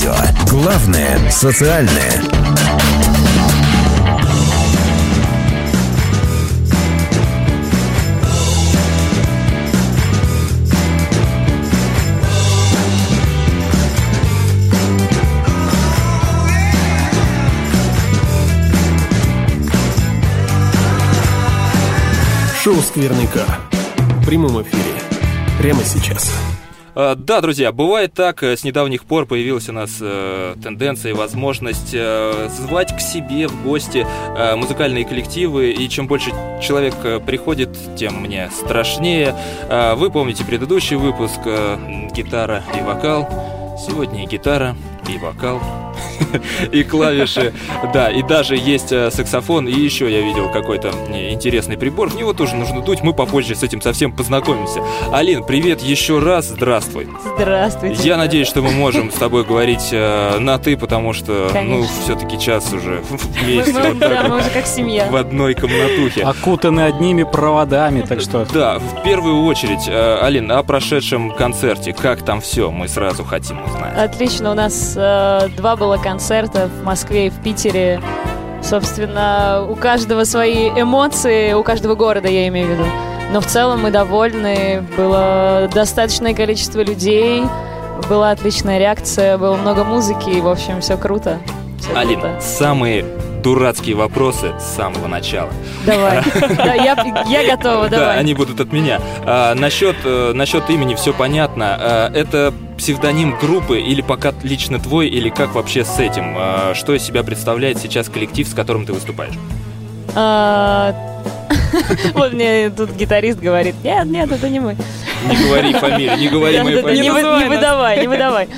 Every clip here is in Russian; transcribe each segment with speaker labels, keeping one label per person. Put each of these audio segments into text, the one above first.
Speaker 1: радио. Главное – социальное.
Speaker 2: Шоу «Скверника». В прямом эфире. Прямо сейчас.
Speaker 3: А, Да, друзья, бывает так, э, с недавних пор появилась у нас э, тенденция и возможность э, звать к себе в гости э, музыкальные коллективы, и чем больше человек э, приходит, тем мне страшнее. Э, вы помните предыдущий выпуск э, «Гитара и вокал». Сегодня и гитара, и вокал, и клавиши, да, и даже есть э, саксофон, и еще я видел какой-то интересный прибор, в него тоже нужно дуть, мы попозже с этим совсем познакомимся. Алин, привет еще раз, здравствуй.
Speaker 4: Здравствуйте.
Speaker 3: Я надеюсь, что мы можем с тобой говорить э, на ты, потому что, ну, все-таки час уже вместе
Speaker 4: мы-
Speaker 3: вот
Speaker 4: да, мы уже как семья.
Speaker 3: в одной комнатухе.
Speaker 5: Окутаны одними проводами, так что...
Speaker 3: Да, в первую очередь, э, Алин, о прошедшем концерте, как там все, мы сразу хотим узнать.
Speaker 4: Отлично, у нас э, два было концерта в Москве и в Питере. Собственно, у каждого свои эмоции, у каждого города, я имею в виду. Но в целом мы довольны, было достаточное количество людей, была отличная реакция, было много музыки, и, в общем, все круто. Всё
Speaker 3: Алин,
Speaker 4: круто.
Speaker 3: самые дурацкие вопросы с самого начала.
Speaker 4: Давай. Да, я, я готова,
Speaker 3: Да,
Speaker 4: давай.
Speaker 3: они будут от меня. А, насчет, э, насчет имени все понятно. А, это псевдоним группы или пока лично твой, или как вообще с этим? А, что из себя представляет сейчас коллектив, с которым ты выступаешь?
Speaker 4: А, Вот мне тут гитарист говорит, нет, нет, это не мы.
Speaker 3: Не говори фамилию, не говори мою фамилию.
Speaker 4: не выдавай, не выдавай.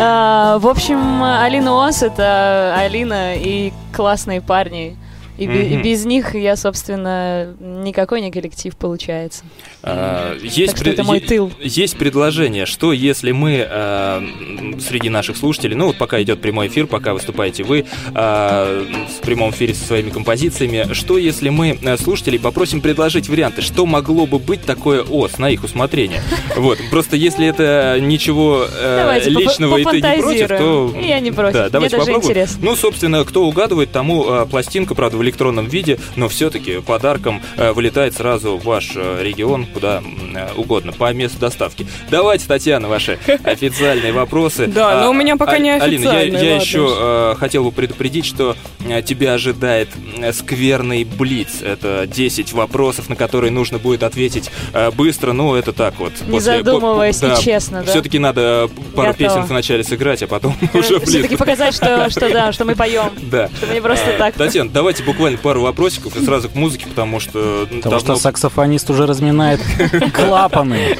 Speaker 4: А, В общем, Алина Ос — это Алина и классные парни. И бе- и без них я, собственно, никакой не коллектив получается.
Speaker 3: А, Есть,
Speaker 4: что это мой тыл.
Speaker 3: есть предложение, что если мы а, среди наших слушателей, ну вот пока идет прямой эфир, пока выступаете вы а, в прямом эфире со своими композициями, что если мы а, слушателей попросим предложить варианты, что могло бы быть такое ОС на их усмотрение? Вот, просто если это ничего э, личного и ты не против, то...
Speaker 4: Я не против. Мне
Speaker 3: давайте
Speaker 4: даже
Speaker 3: попробуем.
Speaker 4: интересно.
Speaker 3: Ну, собственно, кто угадывает, тому э, пластинка, правда, в электронном виде, но все-таки подарком э, вылетает сразу в ваш э, регион, куда э, угодно, по месту доставки. Давайте, Татьяна, ваши официальные вопросы.
Speaker 6: Да, но у меня пока
Speaker 3: А-
Speaker 6: не
Speaker 3: Алина, я,
Speaker 6: официальные,
Speaker 3: я
Speaker 6: ладно
Speaker 3: еще хотел бы предупредить, что тебя ожидает скверный блиц. Это 10 вопросов, на которые нужно будет ответить быстро, ну, это так вот.
Speaker 4: Не задумываясь, и честно, да?
Speaker 3: Все-таки надо пару песен вначале сыграть, а потом уже блиц.
Speaker 4: Все-таки показать, что, что да, что мы поем.
Speaker 3: Да.
Speaker 4: Что мы не просто
Speaker 3: А,
Speaker 4: так.
Speaker 3: Татьяна, давайте буквально пару вопросиков и сразу к музыке, потому что ну,
Speaker 5: Потому
Speaker 3: давно-
Speaker 5: что саксофонист уже разминает клапаны.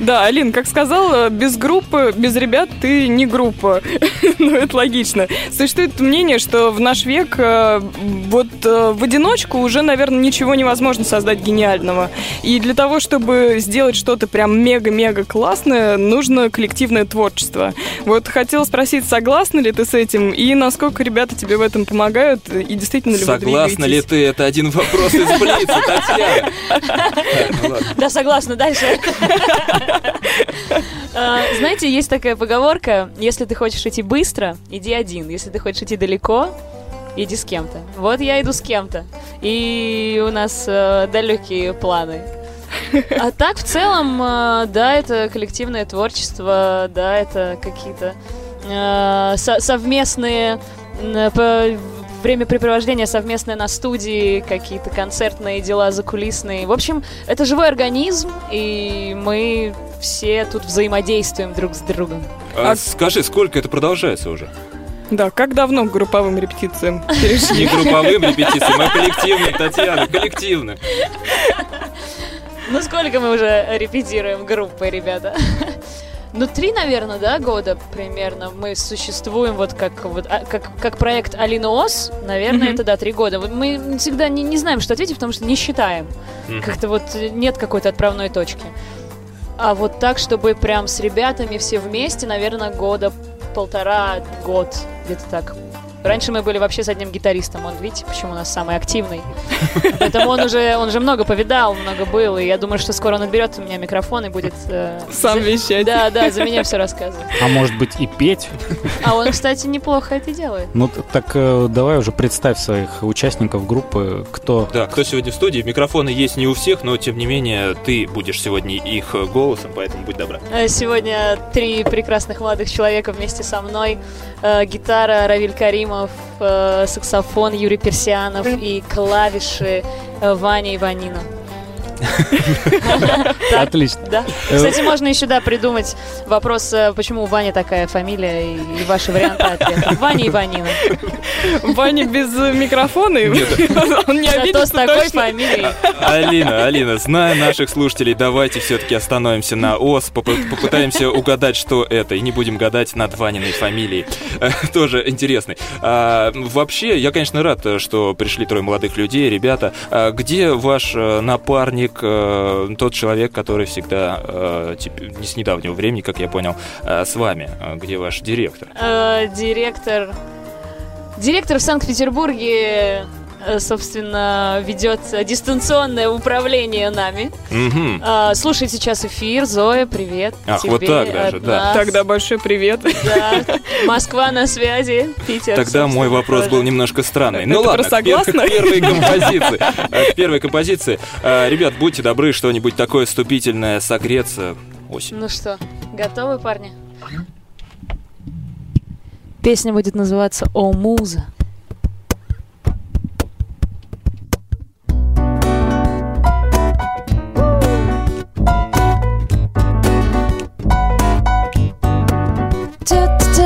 Speaker 6: Да, Алин, как сказал, э, без группы, без ребят ты не группа. ну, это логично. Существует мнение, что в наш век э, вот э, в одиночку уже, наверное, ничего невозможно создать гениального. И для того, чтобы сделать что-то прям мега-мега классное, нужно коллективное творчество. Вот хотела спросить, согласна ли ты с этим, и насколько ребята тебе в этом помогают, и действительно ли вы
Speaker 3: Согласна ли ты? Это один вопрос из Блица, Татьяна. Так, ну.
Speaker 4: Да, согласна, дальше. А, Знаете, есть такая поговорка, если ты хочешь идти быстро, иди один. Если ты хочешь идти далеко, иди с кем-то. Вот я иду с кем-то. И у нас э, далекие планы. А так, в целом, э, да, это коллективное творчество, да, это какие-то э, со- совместные времяпрепровождение совместное на студии, какие-то концертные дела закулисные. В общем, это живой организм, и мы все тут взаимодействуем друг с другом.
Speaker 3: А Скажи, сколько это продолжается уже?
Speaker 6: Да, как давно к групповым репетициям перешли?
Speaker 3: Не групповым репетициям, а коллективным, Татьяна, коллективным.
Speaker 4: Ну, сколько мы уже репетируем группой, ребята? Ну, три, наверное, да, года примерно мы существуем вот как, вот, а, как, как проект Алина Ос, наверное,
Speaker 6: Мгм.
Speaker 4: это, да, три года. Мы всегда не, не знаем, что ответить, потому что не считаем.
Speaker 3: Мгм.
Speaker 4: Как-то вот нет какой-то отправной точки. А вот так, чтобы прям с ребятами все вместе, наверное, года полтора, год, где-то так. Раньше мы были вообще с одним гитаристом. Он, видите, почему у нас самый активный. Поэтому он уже, он уже много повидал, много был. И я думаю, что скоро он отберет у меня микрофон и будет... э,
Speaker 6: Сам
Speaker 4: за-
Speaker 6: вещать.
Speaker 4: Да, да, за меня все рассказывать.
Speaker 5: А может быть и петь?
Speaker 4: А он, кстати, неплохо это делает.
Speaker 5: Ну так э, давай уже представь своих участников группы, кто...
Speaker 3: Да, кто сегодня в студии? Микрофоны есть не у всех, но тем не менее ты будешь сегодня их голосом, поэтому будь добра.
Speaker 4: Э, Сегодня три прекрасных молодых человека вместе со мной. Э, Гитара Равиль Каримов, э, саксофон Юрий Персианов и клавиши э, Ваня Иванина.
Speaker 5: Отлично.
Speaker 4: Да. Кстати, можно еще, да, придумать вопрос, э, почему у Вани такая фамилия и и ваши варианты ответа. Ваня Иванина.
Speaker 6: Ваня без э, микрофона, и он не
Speaker 4: Зато с
Speaker 6: обидится
Speaker 4: такой
Speaker 6: точно.
Speaker 4: фамилией.
Speaker 3: Алина, Алина, зная наших слушателей, давайте все-таки остановимся на ОС, поп- попытаемся угадать, что это, и не будем гадать над Ваниной фамилией. Э, Тоже интересный. А, Вообще, я, конечно, рад, э, что пришли трое молодых людей, ребята. А Где ваш э, напарник, э, тот человек, который всегда, э, тип- не с недавнего времени, как я понял, э, с вами? Э, Где ваш директор?
Speaker 4: Э, Директор... Директор в Санкт-Петербурге, собственно, ведет э, дистанционное управление нами.
Speaker 3: Мгм.
Speaker 4: А, Слушай сейчас эфир. Зоя, привет.
Speaker 3: Ах,
Speaker 4: тебе
Speaker 3: вот так даже, да.
Speaker 4: нас.
Speaker 6: Тогда большой привет.
Speaker 4: Да. Москва на связи, Питер.
Speaker 3: Тогда мой вопрос
Speaker 4: тоже.
Speaker 3: был немножко странный.
Speaker 6: Это
Speaker 3: Ну
Speaker 6: про
Speaker 3: ладно,
Speaker 6: согласна?
Speaker 3: первой композиции. Э, первой композиции. Э, Ребят, будьте добры, что-нибудь такое вступительное согреться. Осень.
Speaker 4: Ну что, готовы, парни? Песня будет называться «О, муза».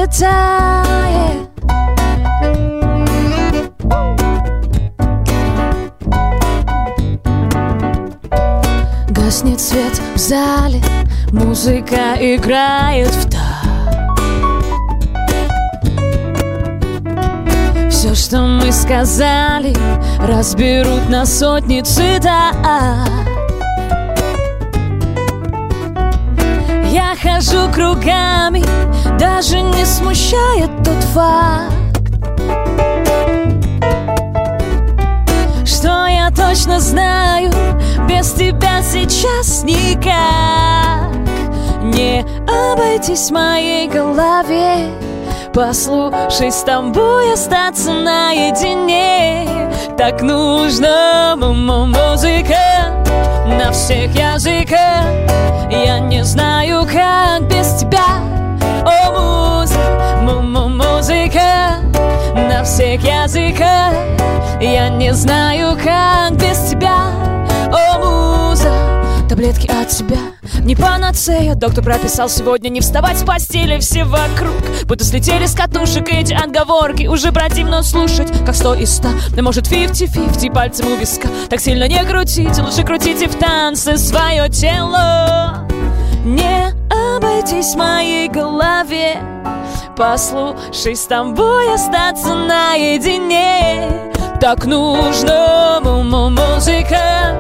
Speaker 4: Yeah. Гаснет свет в зале, музыка играет в такт. Все, что мы сказали, разберут на сотни цитат. Хожу кругами, даже не смущает тот факт, что я точно знаю, без тебя сейчас никак не обойтись в моей голове. Послушай, с тобой остаться наедине Так нужно музыка на всех языках. Я не знаю, как без тебя. О, музыка, м- музыка. На всех языках. Я не знаю, как без тебя. О, муза, таблетки от тебя не панацея, доктор прописал сегодня не вставать с постели Все вокруг, будто слетели с катушек эти отговорки. Уже противно слушать, как сто из ста. Но может фифти-фифти пальцем у виска. Так сильно не крутите, лучше крутите в танце свое тело. Не обойтись моей голове. Послушай, с тобой остаться наедине Так нужно. Музыка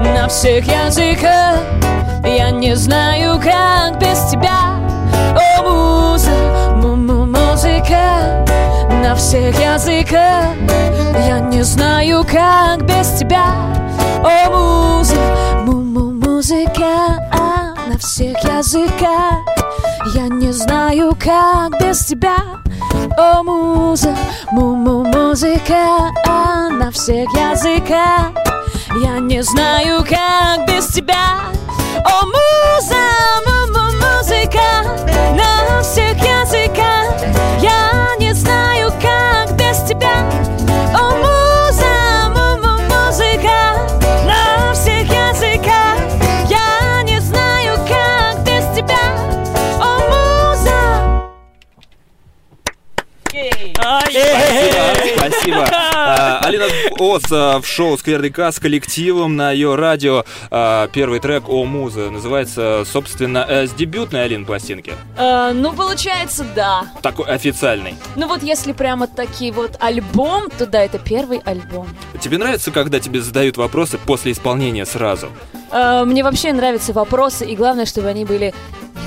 Speaker 4: на всех языках. Я не знаю, как без тебя. О, муза, музыка на всех языках. Я не знаю, как без тебя. О, муза, музыка на всех языках Я не знаю, как без тебя. О, муза, му-му музыка на всех языках Я не знаю, как без тебя. О, муза, му-му музыка на всех языках
Speaker 3: Спасибо. А, Алина Ос а, в шоу «Скверный Кас» с коллективом на ее радио. А, Первый трек «О, муза» называется, собственно, э, с дебютной Алин пластинки.
Speaker 4: Э, Ну, получается, да
Speaker 3: Такой официальный.
Speaker 4: Ну вот если прямо такие вот альбом, то да, это первый альбом.
Speaker 3: Тебе нравится, когда тебе задают вопросы после исполнения сразу?
Speaker 4: Э, Мне вообще нравятся вопросы, и главное, чтобы они были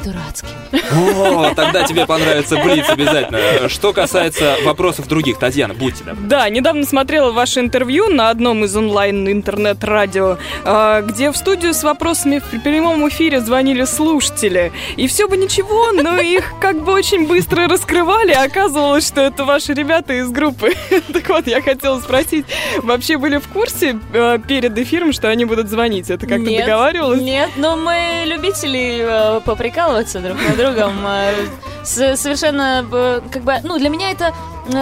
Speaker 4: дурацкими.
Speaker 3: О, тогда тебе понравится Блиц обязательно. Что касается вопросов других, Татьяна, будьте добры.
Speaker 6: Да, недавно смотрела ваше интервью на одном из онлайн-интернет-радио, э, где в студию с вопросами в прямом эфире звонили слушатели. И все бы ничего, но их как бы очень быстро раскрывали, а оказывалось, что это ваши ребята из группы. Так вот, я хотела спросить, вообще были в курсе э, перед эфиром, что они будут звонить? Это как-то
Speaker 4: Нет,
Speaker 6: договаривалось?
Speaker 4: Нет, но мы любители э, поприкалываться друг над другом. э, совершенно, э, как бы, ну, для меня это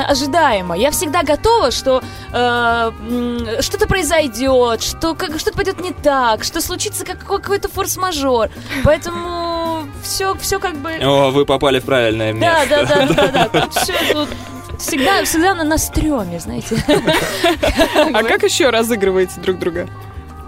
Speaker 4: ожидаемо. Я всегда готова, что э, что-то произойдет, что как, что-то пойдет не так, что случится как, какой-то форс-мажор. Поэтому все, все как бы...
Speaker 3: О, вы попали в правильное
Speaker 4: Да,
Speaker 3: место.
Speaker 4: да, да, да, да. Тут все тут всегда, всегда на, на стреме, знаете.
Speaker 6: А как еще разыгрываете друг друга?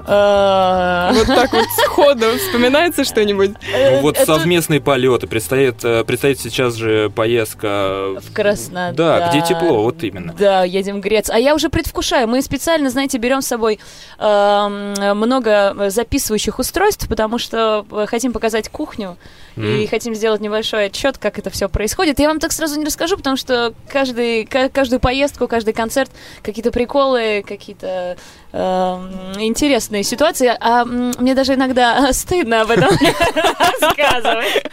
Speaker 4: Э,
Speaker 6: Вот так вот сходу вспоминается что-нибудь?
Speaker 3: Ну, вот совместные полеты. Предстоит, э, предстоит сейчас же поездка.
Speaker 4: В Краснодар.
Speaker 3: Да, где тепло, вот именно.
Speaker 4: Да, едем в Грецию. А я уже предвкушаю. Мы специально, знаете, берем с собой эм, много записывающих устройств, потому что э, хотим показать кухню и хотим сделать небольшой отчет, как это все происходит. Я вам так сразу не расскажу, потому что каждый, ка- каждую поездку, каждый концерт, какие-то приколы, какие-то интересные ситуации. А мне даже иногда стыдно об этом рассказывать.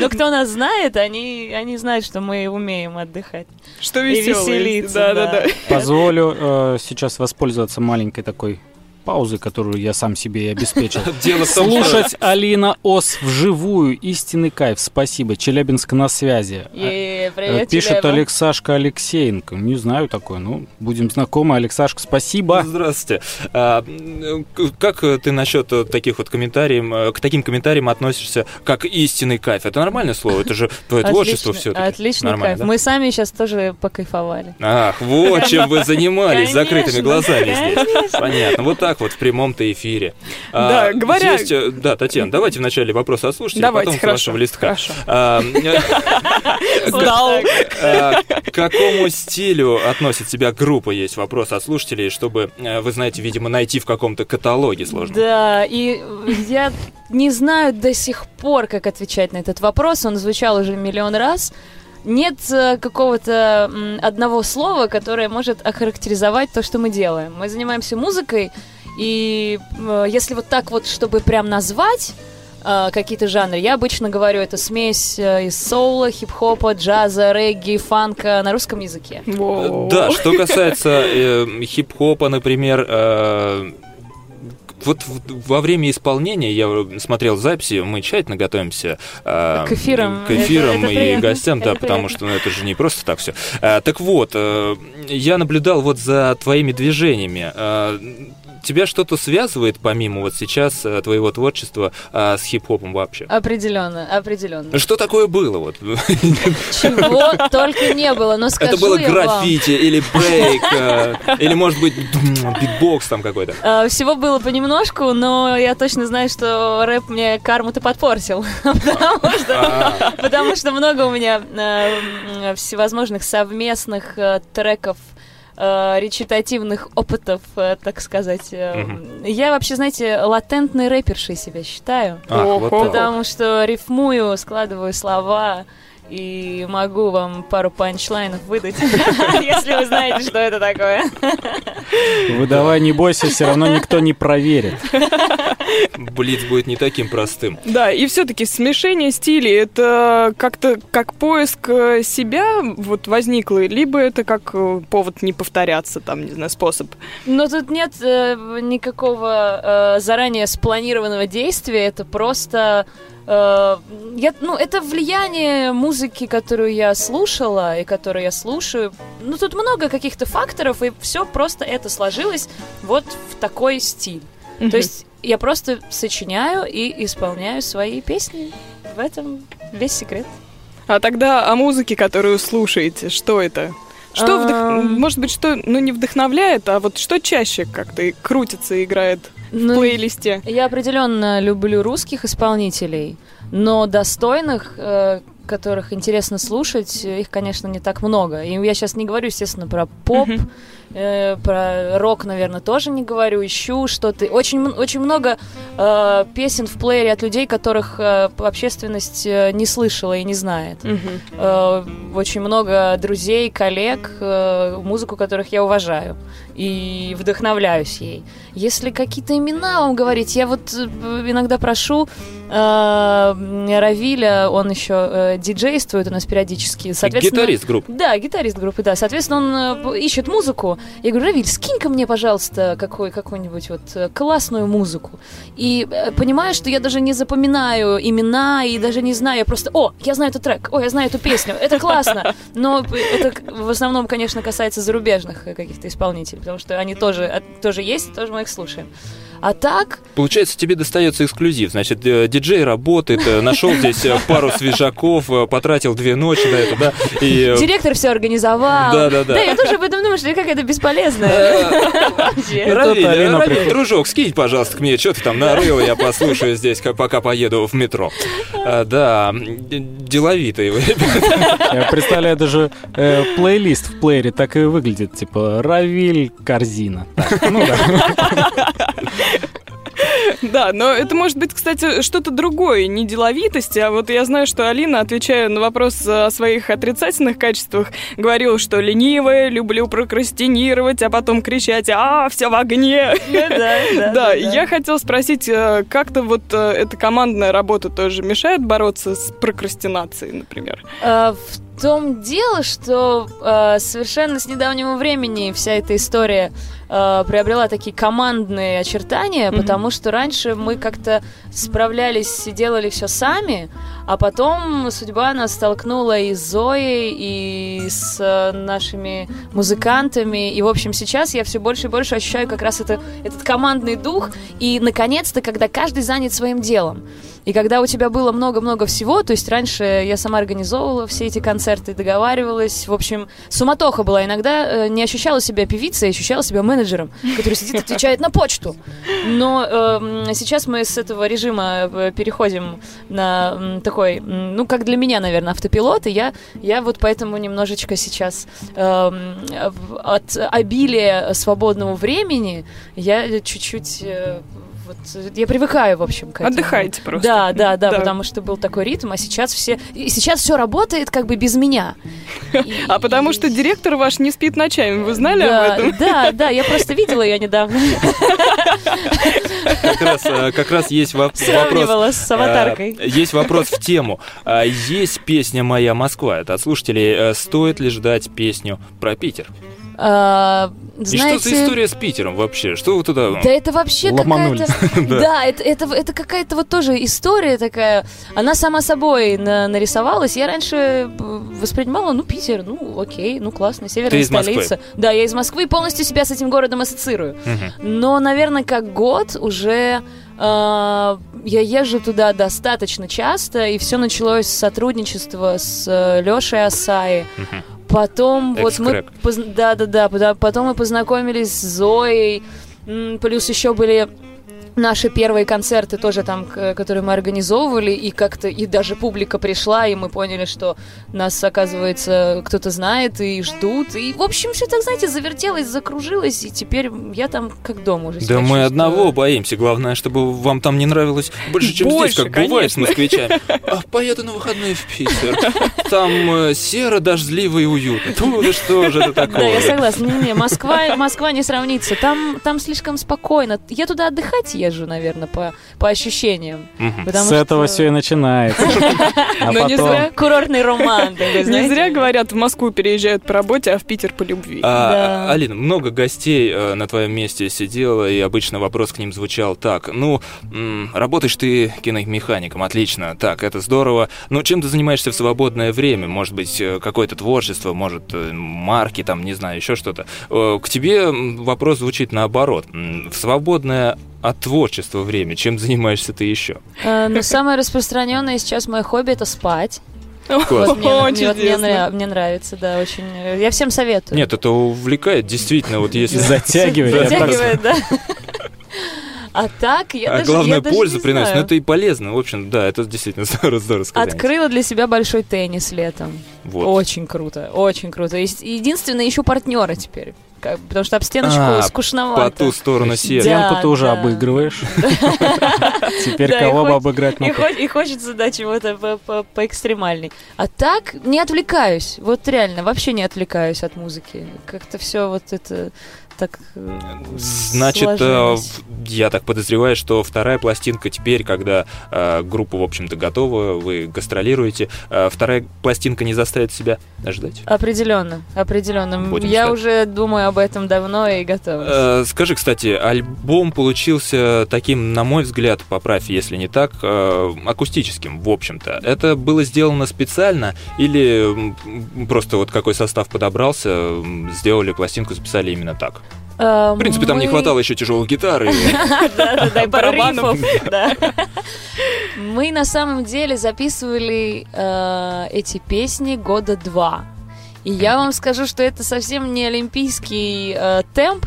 Speaker 4: Но кто нас знает, они, они знают, что мы умеем отдыхать.
Speaker 6: Что
Speaker 4: И
Speaker 6: веселый.
Speaker 4: веселиться,
Speaker 6: да, да.
Speaker 4: да.
Speaker 5: Позволю э, сейчас воспользоваться маленькой такой паузой, которую я сам себе и обеспечил.
Speaker 3: Дело в том, что-
Speaker 5: Слушать Алина Ос вживую, истинный кайф, спасибо. Челябинск на связи.
Speaker 4: И
Speaker 5: Э,
Speaker 4: привет
Speaker 5: Пишет
Speaker 4: Челябу.
Speaker 5: Алексашка Алексеенко. Не знаю такой, ну, будем знакомы. Алексашка, спасибо.
Speaker 3: Здравствуйте. А, как э, ты насчет э, таких вот комментариев, э, к таким комментариям относишься, как истинный кайф? Это нормальное слово? Это же твое творчество
Speaker 4: Отлично-
Speaker 3: все-таки.
Speaker 4: Отличный
Speaker 3: Нормально,
Speaker 4: кайф.
Speaker 3: да?
Speaker 4: Мы сами сейчас тоже покайфовали.
Speaker 3: Ах, вот чем вы занимались закрытыми
Speaker 4: Конечно,
Speaker 3: глазами здесь. Понятно. Вот так вот в прямом-то эфире. А,
Speaker 6: Да, говоря-
Speaker 3: есть, э, да, Татьяна, давайте вначале вопросы о слушателе,
Speaker 6: Давайте,
Speaker 3: потом с
Speaker 6: хорошо.
Speaker 3: вашего листка.
Speaker 6: Хорошо.
Speaker 3: А,
Speaker 6: Сдал.
Speaker 3: а, К какому стилю относит себя группа? Есть вопрос от слушателей, чтобы, э, вы знаете, видимо, найти в каком-то каталоге сложно.
Speaker 4: Да, и я не знаю до сих пор, как отвечать на этот вопрос. Он звучал уже миллион раз. Нет э, какого-то одного слова, которое может охарактеризовать то, что мы делаем. Мы занимаемся музыкой, и э, если вот так вот, чтобы прям назвать э, какие-то жанры, я обычно говорю, это смесь э, из соула, хип-хопа, джаза, регги, фанка на русском языке.
Speaker 6: Воу.
Speaker 3: Да, что касается э, хип-хопа, например, э, вот во время исполнения я смотрел записи, мы тщательно готовимся э,
Speaker 4: К эфирам.
Speaker 3: к эфирам
Speaker 4: Это- это
Speaker 3: и
Speaker 4: приятно.
Speaker 3: гостям, да,
Speaker 4: Это
Speaker 3: потому
Speaker 4: приятно.
Speaker 3: что ну, это же не просто так все. так вот, э, я наблюдал вот за твоими движениями. Э, тебя что-то связывает помимо вот сейчас э, твоего творчества э, с хип-хопом вообще?
Speaker 4: Определенно, определенно.
Speaker 3: Что такое было вот?
Speaker 4: Чего только не было, но скажу
Speaker 3: Это было
Speaker 4: вам,
Speaker 3: граффити или брейк, э, или может быть битбокс там какой-то?
Speaker 4: всего было понемножку, но я точно знаю, что рэп мне карму-то подпортил. Потому что,
Speaker 3: А,
Speaker 4: потому что много у меня всевозможных совместных треков, э, речитативных опытов, э, так сказать. Э, Я вообще, знаете, латентной рэпершей себя считаю.
Speaker 3: ах, вот
Speaker 6: Ого.
Speaker 3: так.
Speaker 4: Потому что рифмую, складываю слова и могу вам пару панчлайнов выдать, если вы знаете, что это такое.
Speaker 5: Выдавай, не бойся, все равно никто не проверит.
Speaker 3: Блиц будет не таким простым.
Speaker 6: Да, и все-таки смешение стилей это как-то как поиск э, себя вот возникло, либо это как э, повод не повторяться, там, не знаю, способ.
Speaker 4: Но тут нет э, никакого э, заранее спланированного действия, это просто... э, я, ну, это влияние музыки, которую я слушала и которую я слушаю. Ну, тут много каких-то факторов, и все просто это сложилось вот в такой стиль. То есть я просто сочиняю и исполняю свои песни. В этом весь секрет.
Speaker 6: А тогда о музыке, которую слушаете, что это? Что, вдох- может быть, что, ну, не вдохновляет, а вот что чаще как-то крутится, и играет в
Speaker 4: Ну,
Speaker 6: плейлисте?
Speaker 4: Я определенно люблю русских исполнителей, но достойных, э, которых интересно слушать, их, конечно, не так много. И я сейчас не говорю, естественно, про поп
Speaker 6: Мгм.
Speaker 4: э, про рок, наверное, тоже не говорю, ищу что-то. Очень, очень много э, песен в плеере от людей, которых э, общественность э, не слышала и не знает.
Speaker 6: Мгм.
Speaker 4: Э, очень много друзей, коллег, э, музыку которых я уважаю и вдохновляюсь ей. Если какие-то имена вам говорить, я вот э, иногда прошу э, Равиля, он еще э, диджействует у нас периодически. Соответственно,
Speaker 3: Гитарист группы.
Speaker 4: да, гитарист группы, да. Соответственно, он э, ищет музыку. Я говорю, Равиль, скинь-ка мне, пожалуйста, какой, какую-нибудь вот э, классную музыку. И э, понимаю, что я даже не запоминаю имена и даже не знаю, я просто, о, я знаю этот трек, о, я знаю эту песню, это классно. Но это к- в основном, конечно, касается зарубежных э, каких-то исполнителей, потому что они тоже, э, тоже есть, тоже мы их слушаем. А так,
Speaker 3: Получается, тебе достается эксклюзив. Значит, э, диджей работает, э, нашел здесь э, пару свежаков, потратил две ночи на это, да? И
Speaker 4: директор все организовал.
Speaker 3: Да-да-да.
Speaker 4: Да, я тоже об этом думаю, что.
Speaker 3: Равиль,
Speaker 5: Это Алина
Speaker 3: Равиль, дружок, скинь, пожалуйста, к мне, что ты там нарыл, я послушаю здесь, как- пока поеду в метро. Да, д- деловитые вы.
Speaker 5: Я представляю даже плейлист в плеере так и выглядит, типа Равиль Корзина. Ну да.
Speaker 6: Да, но это может быть, кстати, что-то другое, не деловитости, а вот я знаю, что Алина, отвечая на вопрос о своих отрицательных качествах, говорила, что ленивая, люблю прокрастинировать, а потом кричать «А, все в огне!»
Speaker 4: Да, да,
Speaker 6: Да, я хотела спросить, э, как-то вот э, эта командная работа тоже мешает бороться с прокрастинацией, например?
Speaker 4: А, В том дело, что совершенно с недавнего времени вся эта история а, приобрела такие командные очертания,
Speaker 6: Мгм.
Speaker 4: потому что раньше мы как-то справлялись и делали все сами, а потом судьба нас столкнула и с Зоей, и с а, нашими музыкантами. И, в общем, сейчас я все больше и больше ощущаю как раз это, этот командный дух. И, наконец-то, когда каждый занят своим делом. И когда у тебя было много-много всего, то есть раньше я сама организовывала все эти концерты, договаривалась, в общем, суматоха была. Иногда э, не ощущала себя певицей, а ощущала себя менеджером, который сидит отвечает на почту. Но эм, сейчас мы с этого режима э, переходим на такой, ну, как для меня, наверное, автопилот, и я, я вот поэтому немножечко сейчас в- от обилия свободного времени я чуть-чуть... э, вот, э, я привыкаю, в общем, к этому.
Speaker 6: Отдыхаете просто.
Speaker 4: Да, да, да,
Speaker 6: Да.
Speaker 4: потому что был такой ритм, а сейчас все... И сейчас все работает как бы без меня. И-
Speaker 6: А потому
Speaker 4: и-
Speaker 6: что директор ваш не спит ночами, вы знали
Speaker 4: да,
Speaker 6: об этом?
Speaker 4: Да, да, я просто видела ее недавно.
Speaker 3: Как раз, э, как раз есть воп- вопрос.
Speaker 4: С аватаркой.
Speaker 3: Э, Есть вопрос в тему. А, Есть песня «Моя Москва». Это от слушателей. Э, Стоит ли ждать песню про Питер?
Speaker 4: А,
Speaker 3: И что за
Speaker 4: Знаете,
Speaker 3: история с Питером вообще? Что вы туда...
Speaker 4: Да это вообще какая-то... Да, это, это, это какая-то вот тоже история такая. Она сама собой на- нарисовалась. Я раньше э, воспринимала, ну, Питер, ну, окей, ну, классно, северная
Speaker 3: Ты из Москвы?
Speaker 4: столица. Да, я из Москвы и полностью себя с этим городом ассоциирую.
Speaker 3: Мгм.
Speaker 4: Но, наверное, как год уже я езжу туда достаточно часто, и все началось с сотрудничества с Лешей Асаи. Потом вот мы... Да-да-да, потом мы познакомились с Зоей, плюс еще были наши первые концерты тоже там, которые мы организовывали, и как-то, и даже публика пришла, и мы поняли, что нас, оказывается, кто-то знает и ждут, и, в общем, все так, знаете, завертелось, закружилось, и теперь я там как дома уже
Speaker 3: Да мы
Speaker 4: чувствую.
Speaker 3: одного боимся. Главное, чтобы вам там не нравилось больше, чем
Speaker 6: Больше,
Speaker 3: здесь, как бывает с
Speaker 6: конечно.
Speaker 3: москвичами. А, поеду на выходные в Питер. Там э, серо, дождливо и уютно. Ну, да что же это
Speaker 4: Да,
Speaker 3: такое?
Speaker 4: я согласна. Не-не, Москва, Москва не сравнится. Там, там слишком спокойно. Я туда отдыхать езжу, наверное, по, по ощущениям. Потому
Speaker 5: С этого
Speaker 4: что-
Speaker 5: все и начинается. А
Speaker 6: Но не зря.
Speaker 4: Курортный роман.
Speaker 6: Не зря говорят, в Москву переезжают по работе, а в Питер по любви.
Speaker 3: А. Алина, много гостей э, на твоем месте сидело, и обычно вопрос к ним звучал так. Ну, работаешь ты киномехаником, отлично, так, это здорово. Но чем ты занимаешься в свободное время? Может быть, э, какое-то творчество, может, э, марки, там, не знаю, еще что-то. К тебе вопрос звучит наоборот. В свободное от творчества время, чем занимаешься ты еще?
Speaker 4: Э, Но самое распространенное сейчас мое хобби это спать.
Speaker 3: Класс.
Speaker 4: Вот мне,
Speaker 6: О,
Speaker 4: мне- вот мне мне нравится, да, очень. Я всем советую.
Speaker 3: Нет, это увлекает, действительно, вот если...
Speaker 5: Затягивает.
Speaker 4: Затягивает, да. А так, я
Speaker 3: А
Speaker 4: даже
Speaker 3: главное,
Speaker 4: я даже
Speaker 3: пользу
Speaker 4: не
Speaker 3: приносит. Ну,
Speaker 4: знаю.
Speaker 3: это и полезно. В общем, да, это действительно здорово, здорово сказать.
Speaker 4: Открыла для себя большой теннис летом.
Speaker 3: Вот.
Speaker 4: Очень круто, очень круто. Единственное, ищу партнера теперь. Как- потому что об стеночку
Speaker 3: А,
Speaker 4: скучновато.
Speaker 3: По ту сторону.
Speaker 4: Да,
Speaker 5: Стенку ты уже
Speaker 4: да.
Speaker 5: обыгрываешь. Теперь кого бы обыграть
Speaker 4: И,
Speaker 5: на
Speaker 4: хо- и хочется, да, чего-то по- по- поэкстремальней. А так не отвлекаюсь. Вот реально, вообще не отвлекаюсь от музыки. Как-то все вот это так э,
Speaker 3: Значит, э,
Speaker 4: сложилось.
Speaker 3: я так подозреваю, что вторая пластинка теперь, когда э, группа, в общем-то, готова, вы гастролируете, вторая пластинка не заставит себя ждать.
Speaker 4: Определенно, определенно.
Speaker 3: Будем
Speaker 4: Я
Speaker 3: ждать.
Speaker 4: уже думаю об этом давно и готова.
Speaker 3: Скажи, кстати, альбом получился таким, на мой взгляд, поправь, если не так, акустическим, в общем-то. Это было сделано специально или просто вот какой состав подобрался, сделали пластинку, записали именно так?
Speaker 4: Э,
Speaker 3: В принципе, там не
Speaker 4: мы-
Speaker 3: хватало еще тяжелых гитар. и-
Speaker 6: Барабанов.
Speaker 4: Мы на самом деле записывали э, эти песни года два. И я вам скажу, что это совсем не олимпийский э, темп,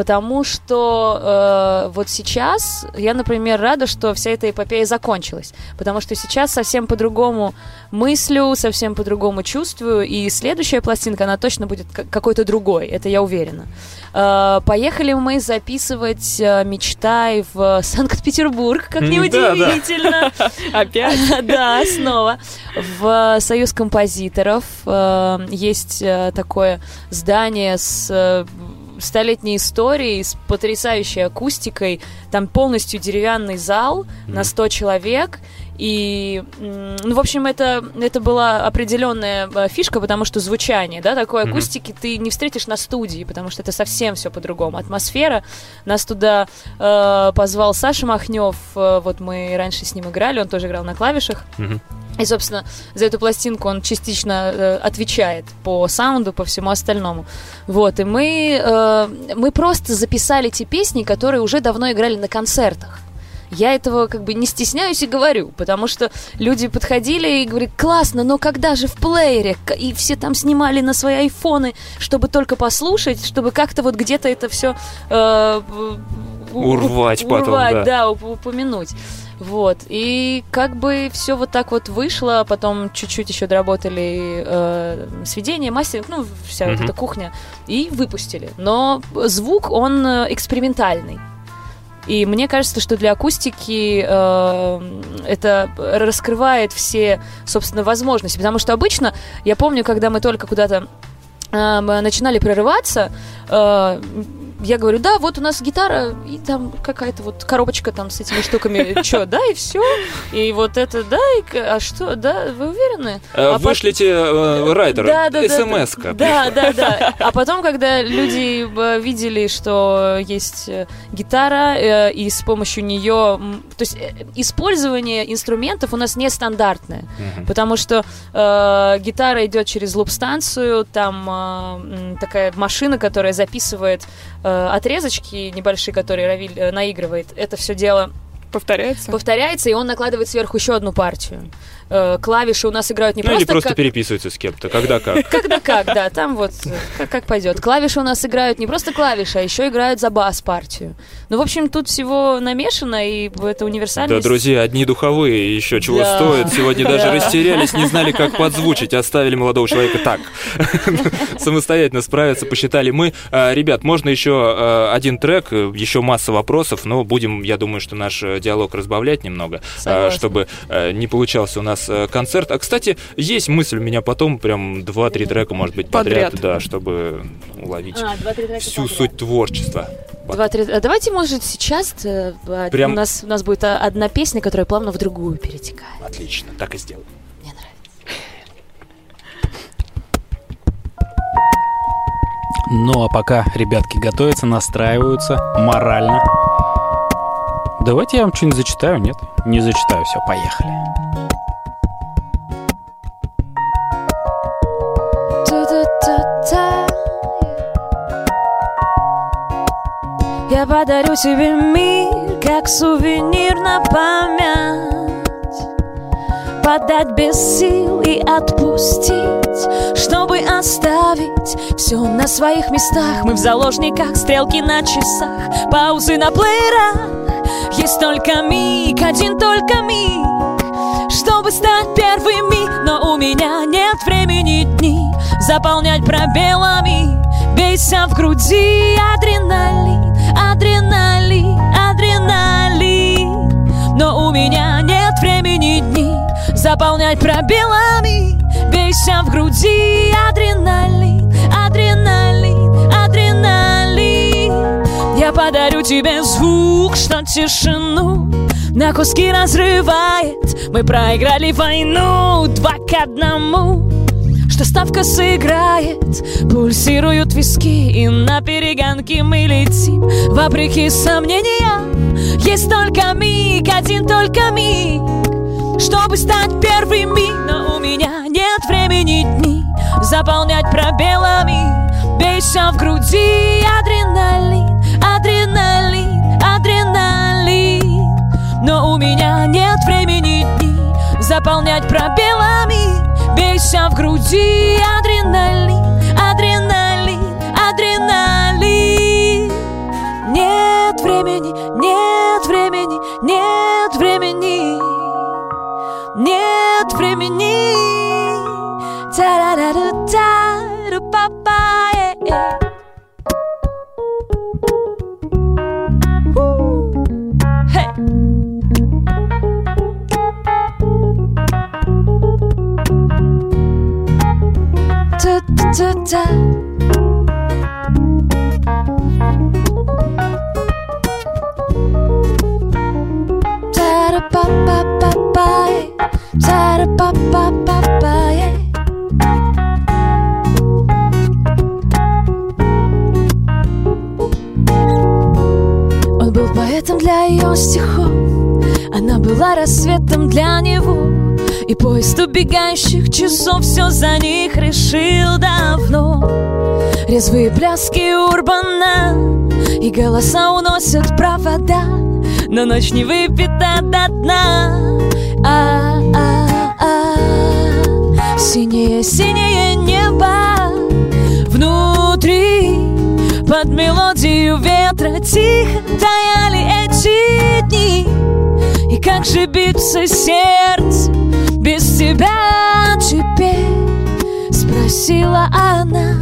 Speaker 4: потому что э, вот сейчас я, например, рада, что вся эта эпопея закончилась, потому что сейчас совсем по-другому мыслю, совсем по-другому чувствую, и следующая пластинка, она точно будет какой-то другой, это я уверена. Э, поехали мы записывать э, «Мечтай» в Санкт-Петербург, как
Speaker 3: М,
Speaker 4: ни
Speaker 3: да, да.
Speaker 4: удивительно.
Speaker 6: Опять?
Speaker 4: Да, снова. В Союз композиторов э, есть э, такое здание с э, столетней историей, с потрясающей акустикой. Там полностью деревянный зал на 100 человек. И, ну, в общем, это, это была определенная э, фишка, потому что звучание, да, такой акустики ты не встретишь на студии, потому что это совсем все по-другому. Атмосфера. Нас туда э, позвал Саша Махнев, э, вот мы раньше с ним играли, он тоже играл на клавишах. И, собственно, за эту пластинку он частично э, отвечает по саунду, по всему остальному. Вот, и мы, э, мы просто записали те песни, которые уже давно играли на концертах. Я этого как бы не стесняюсь и говорю, потому что люди подходили и говорят, классно, но когда же в плеере? И все там снимали на свои айфоны, чтобы только послушать, чтобы как-то вот где-то это все
Speaker 3: Урвать потом,
Speaker 4: урвать,
Speaker 3: да.
Speaker 4: да, уп- упомянуть. Вот. И как бы все вот так вот вышло, потом чуть-чуть еще доработали э, сведение, мастеринг, ну, вся вот
Speaker 3: Мгм.
Speaker 4: эта кухня, и выпустили. Но звук, он э, экспериментальный. И мне кажется, что для акустики э, это раскрывает все, собственно, возможности. Потому что обычно, я помню, когда мы только куда-то э, начинали прорываться, э, я говорю, да, вот у нас гитара, и там какая-то вот коробочка там с этими штуками, что, да, и все. И вот это, да, и, а что, да, вы уверены?
Speaker 3: Э,
Speaker 4: А
Speaker 3: Вышлите э, райтер,
Speaker 4: Да, да, да. Да, да, да. А потом, когда люди э, видели, что есть э, гитара, и с помощью нее... То есть использование инструментов у нас нестандартное.
Speaker 3: Мгм.
Speaker 4: Потому что э, гитара идет через луп-станцию, там э, м, такая машина, которая записывает э, отрезочки небольшие, которые Равиль э, наигрывает. Это все дело
Speaker 6: Повторяется?
Speaker 4: повторяется, и он накладывает сверху еще одну партию. Э, клавиши у нас играют не
Speaker 3: Ну или
Speaker 4: просто,
Speaker 3: просто
Speaker 4: как...
Speaker 3: переписываются с кем-то, когда как.
Speaker 4: Когда как, да, там вот как, как пойдет. Клавиши у нас играют не просто клавиши, а еще играют за бас-партию. Ну, в общем, тут всего намешано, и это
Speaker 3: Да,
Speaker 4: универсальность.
Speaker 3: друзья, одни духовые еще чего
Speaker 4: Да.
Speaker 3: стоят. Сегодня даже
Speaker 4: Да.
Speaker 3: растерялись, не знали, как подзвучить. Оставили молодого человека так. Самостоятельно справиться, посчитали мы. А, Ребят, можно еще а, один трек, еще масса вопросов, но будем, я думаю, что наш э, диалог разбавлять немного, а, чтобы э, не получался у нас э, концерт. А, кстати, есть мысль у меня потом прям два-три трека, может быть, подряд,
Speaker 6: Подряд.
Speaker 3: да, чтобы уловить
Speaker 4: А,
Speaker 3: всю
Speaker 4: подряд.
Speaker 3: суть творчества.
Speaker 4: Два, три... а давайте, может, сейчас э, а,
Speaker 3: Прям-
Speaker 4: у, нас, у нас будет а, одна песня, которая плавно в другую перетекает.
Speaker 3: Отлично, так и сделаем.
Speaker 4: Мне нравится.
Speaker 5: Ну а пока ребятки готовятся, настраиваются морально. Давайте я вам что-нибудь зачитаю, нет? Не зачитаю, все, поехали.
Speaker 4: Подарю тебе мир, как сувенир на память. Подать без сил и отпустить Чтобы оставить все на своих местах. Мы в заложниках, стрелки на часах Паузы на плеерах. Есть только миг, один только миг чтобы стать первыми. Но у меня нет времени дни Заполнять пробелами. Бейся в груди, адреналин, адреналин, адреналин. Но у меня нет времени дни заполнять пробелами. Бейся в груди, адреналин, адреналин, адреналин. Я подарю тебе звук, что тишину на куски разрывает. Мы проиграли войну два к одному что ставка сыграет. Пульсируют виски И на перегонки мы летим. Вопреки сомнениям Есть только миг, один только миг. Чтобы стать первыми Но у меня нет времени дни. Заполнять пробелами Бейся в груди. Адреналин, адреналин, адреналин. Но у меня нет времени дни. Заполнять пробелами Бейся в груди Адреналин, адреналин, адреналин. Нет времени, Yeah. Ta-da-pa-pa-pa-pa, yeah. Он был поэтом для ее стихов Она была рассветом для него поезд убегающих часов Все за них решил давно. Резвые пляски урбана И голоса уносят провода Но ночь не выпита до дна. А-а-а Синее-синее небо Внутри. Под мелодию ветра тихо таяли эти дни. И как же биться сердце без тебя теперь Спросила она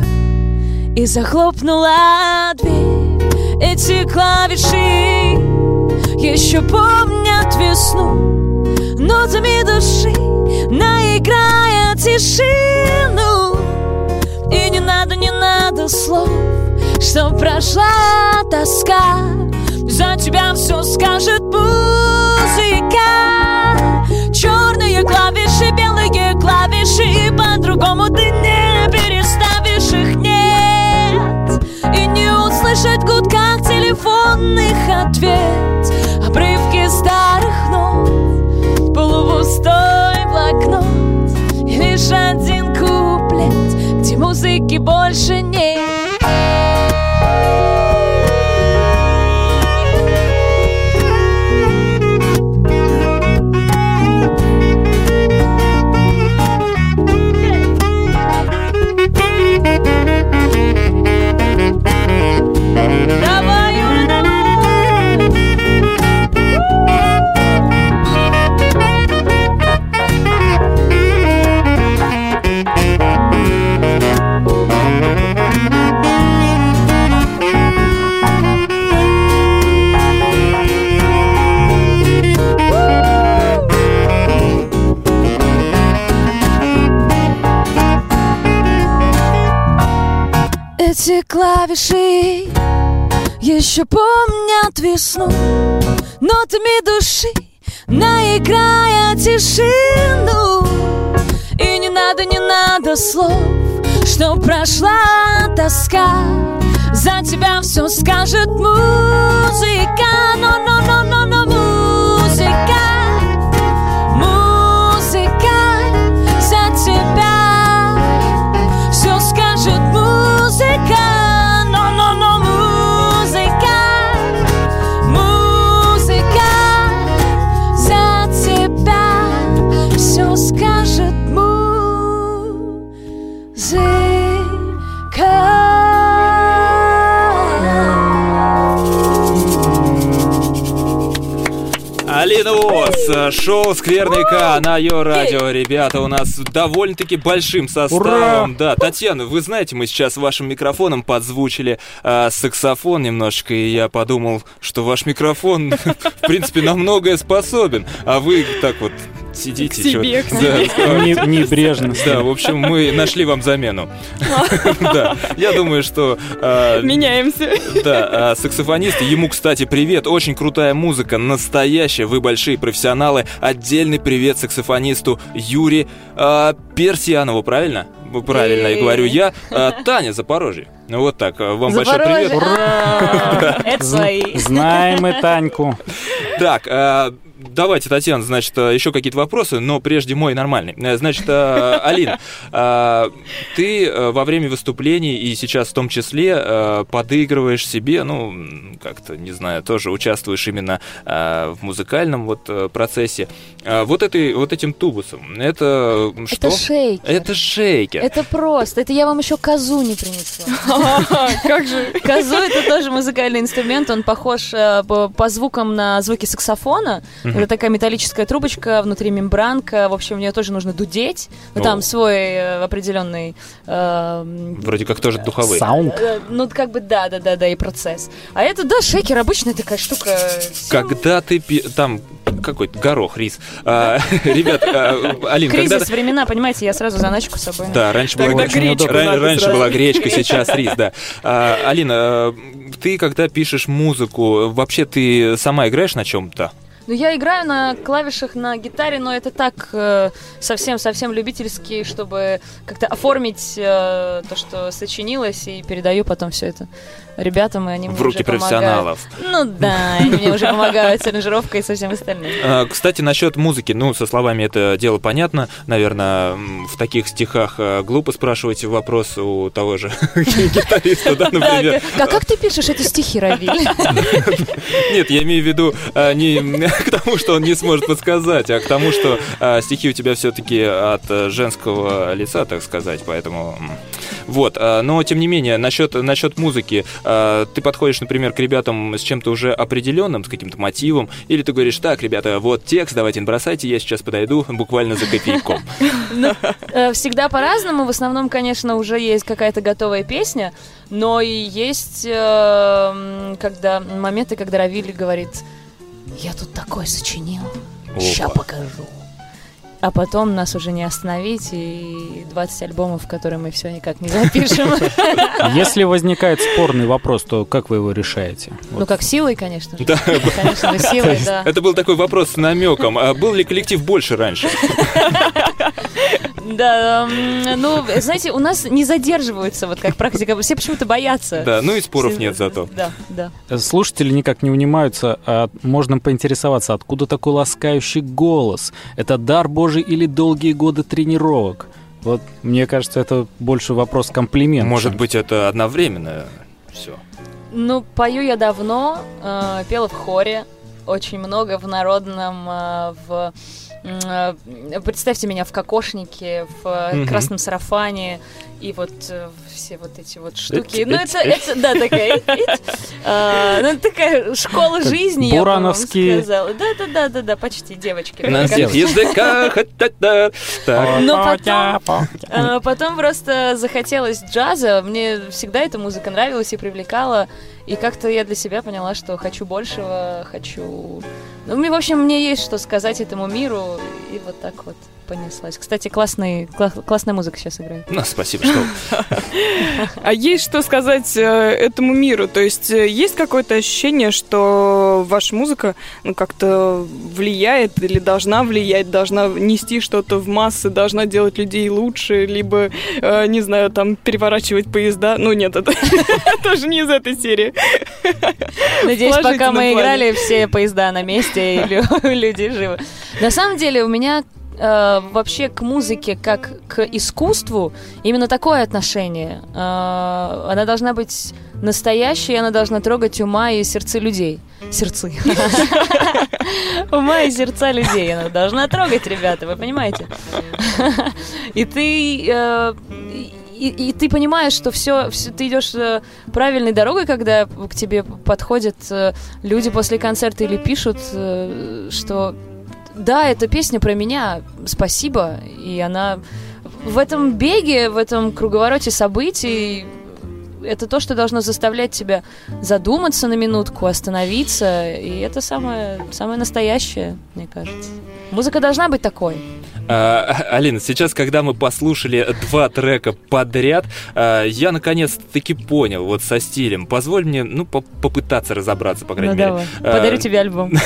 Speaker 4: и захлопнула дверь. Эти клавиши еще помнят весну Нотами души наиграя тишину. И не надо, не надо слов Чтоб прошла тоска. За тебя все скажет музыка белые клавиши По-другому ты не переставишь их, нет. И не услышать в телефонных ответ Обрывки старых нот Полупустой блокнот. И лишь один куплет Где музыки больше нет Эти клавиши еще помнят весну. Нотами души наиграя тишину. И не надо, не надо слов Чтоб прошла тоска. За тебя все скажет музыка
Speaker 3: шоу «Скверный К» на Йо Радио. Ребята, у нас довольно-таки большим составом. Да, Татьяна, вы знаете, мы сейчас вашим микрофоном подзвучили э, саксофон немножечко, и я подумал, что ваш микрофон, в принципе, на многое способен, а вы так вот сидите.
Speaker 6: К себе,
Speaker 3: чё-
Speaker 6: к себе.
Speaker 3: Да,
Speaker 5: Не- Небрежно.
Speaker 3: Да, в общем, мы нашли вам замену. Да, я думаю, что... э,
Speaker 6: Меняемся.
Speaker 3: да, а, саксофонист. Ему, кстати, привет. Очень крутая музыка, настоящая. Вы большие профессионалы. Отдельный привет саксофонисту Юре а, Персианову, правильно? Правильно, я
Speaker 4: Э.
Speaker 3: говорю я. А, Таня Запорожье. Ну вот так. а, Вам большой
Speaker 4: Запорожье.
Speaker 3: привет.
Speaker 4: А, Это свои.
Speaker 5: Знаем мы Таньку.
Speaker 3: Так, а, давайте, Татьяна, значит, а, еще какие-то вопросы, но прежде мой нормальный. Э, Значит, а, Алина, ты во время выступлений и сейчас в том числе подыгрываешь себе, ну, как-то, не знаю, тоже участвуешь именно в музыкальном вот э, процессе. Вот, этой, вот этим тубусом, это что?
Speaker 4: Это шейк.
Speaker 3: Это шейкер.
Speaker 4: Это просто. Это я вам еще козу не принесла.
Speaker 6: Как же?
Speaker 4: Козу это тоже музыкальный инструмент. Он похож э, по, по звукам на звуки саксофона. Это такая металлическая трубочка, внутри мембранка. В общем, в нее тоже нужно дудеть. Но
Speaker 3: О.
Speaker 4: там свой э, определенный. э,
Speaker 3: Вроде как тоже духовые.
Speaker 5: Саунд.
Speaker 4: э, ну, как бы да, да, да, да, и процесс. А это, да, шейкер обычная такая штука.
Speaker 3: Когда ты пи- там какой-то горох, рис. А, Ребят, а, Алин, когда
Speaker 4: Кризис времена, понимаете, я сразу заначку с собой.
Speaker 3: Да, раньше была удобно. Ран- Раньше
Speaker 6: сразу.
Speaker 3: была гречка, сейчас рис, да. А, Алина, а, ты когда пишешь музыку, вообще ты сама играешь на чем-то?
Speaker 4: Ну, я играю на клавишах на гитаре, но это так э, совсем-совсем любительски, чтобы как-то оформить э, то, что сочинилось, и передаю потом все это ребятам, и они мне
Speaker 3: В руки
Speaker 4: уже помогают.
Speaker 3: профессионалов.
Speaker 4: Ну да, они мне уже помогают с аранжировкой и со всем остальным.
Speaker 3: А, Кстати, насчет музыки, ну, со словами это дело понятно. Наверное, в таких стихах а, глупо спрашивать вопрос у того же гитариста, да, например.
Speaker 4: А как ты пишешь эти стихи, Равиль?
Speaker 3: Нет, я имею в виду а, не к тому, что он не сможет подсказать, а к тому, что стихи у тебя все-таки от э, женского лица, так сказать, поэтому... Вот, а, но тем не менее, насчет, насчет музыки, а, ты подходишь, например, к ребятам с чем-то уже определенным, с каким-то мотивом, или ты говоришь, так, ребята, вот текст, давайте бросайте, я сейчас подойду буквально за кофейком.
Speaker 4: Э, Всегда по-разному. В основном, конечно, уже есть какая-то готовая песня, но и есть э, когда моменты, когда Равиль говорит, я тут такой сочинил, ща
Speaker 3: Опа.
Speaker 4: покажу. А потом нас уже не остановить, и 20 альбомов, которые мы все никак не запишем.
Speaker 5: Если возникает спорный вопрос, то как вы его решаете?
Speaker 4: Ну, как силой, конечно же.
Speaker 3: Да,
Speaker 4: Конечно силой, да.
Speaker 3: это был такой вопрос с намеком. А был ли коллектив больше раньше?
Speaker 4: Да, ну, знаете, у нас не задерживаются, вот как практика. Все почему-то боятся.
Speaker 3: Да, ну и споров нет зато.
Speaker 4: Да, да.
Speaker 5: Слушатели никак не унимаются, а можно поинтересоваться, откуда такой ласкающий голос? Это дар Божий или долгие годы тренировок? Вот, мне кажется, это больше вопрос комплимента.
Speaker 3: Может быть, это одновременно все.
Speaker 4: Ну, пою я давно, э, пела в хоре, очень много в народном, э, в... э, Представьте меня в кокошнике, в
Speaker 3: Мгм.
Speaker 4: красном сарафане и вот э, все вот эти вот штуки. Ну, это, это, да, такая. А, ну, это такая школа жизни, я бы сказала. Да, да, да, да, да, почти девочки.
Speaker 3: На всех языках.
Speaker 4: Но потом, а, потом просто захотелось джаза. Мне всегда эта музыка нравилась и привлекала. И как-то я для себя поняла, что хочу большего, хочу... Ну, мне, в общем, мне есть что сказать этому миру. И вот так вот понеслась. Кстати, классный, кла- классная музыка сейчас играет.
Speaker 3: Ну, спасибо, что...
Speaker 6: А есть что сказать э, этому миру? То есть э, есть какое-то ощущение, что ваша музыка ну, как-то влияет или должна влиять, должна нести что-то в массы, должна делать людей лучше, либо, э, не знаю, там переворачивать поезда? Ну нет, это тоже не из этой серии.
Speaker 4: Надеюсь, пока мы играли, все поезда на месте и лю- люди живы. На самом деле, у меня э, вообще к музыке как к искусству именно такое отношение. Э, она должна быть настоящей, она должна трогать ума и сердца людей. Сердцы. Ума и сердца людей она должна трогать, ребята, вы понимаете? И ты... э, и, и ты понимаешь, что все, ты идешь э, правильной дорогой, когда к тебе подходят э, люди после концерта или пишут, э, что да, эта песня про меня, спасибо, и она в этом беге, в этом круговороте событий это то, что должно заставлять тебя задуматься на минутку, остановиться, и это самое, самое настоящее, мне кажется. Музыка должна быть такой.
Speaker 3: А, Алина, сейчас, когда мы послушали два трека подряд, а, я наконец-таки понял вот со стилем. Позволь мне, ну, по попытаться разобраться, по крайней
Speaker 4: ну,
Speaker 3: мере.
Speaker 4: давай.
Speaker 3: А,
Speaker 4: Подарю тебе альбом.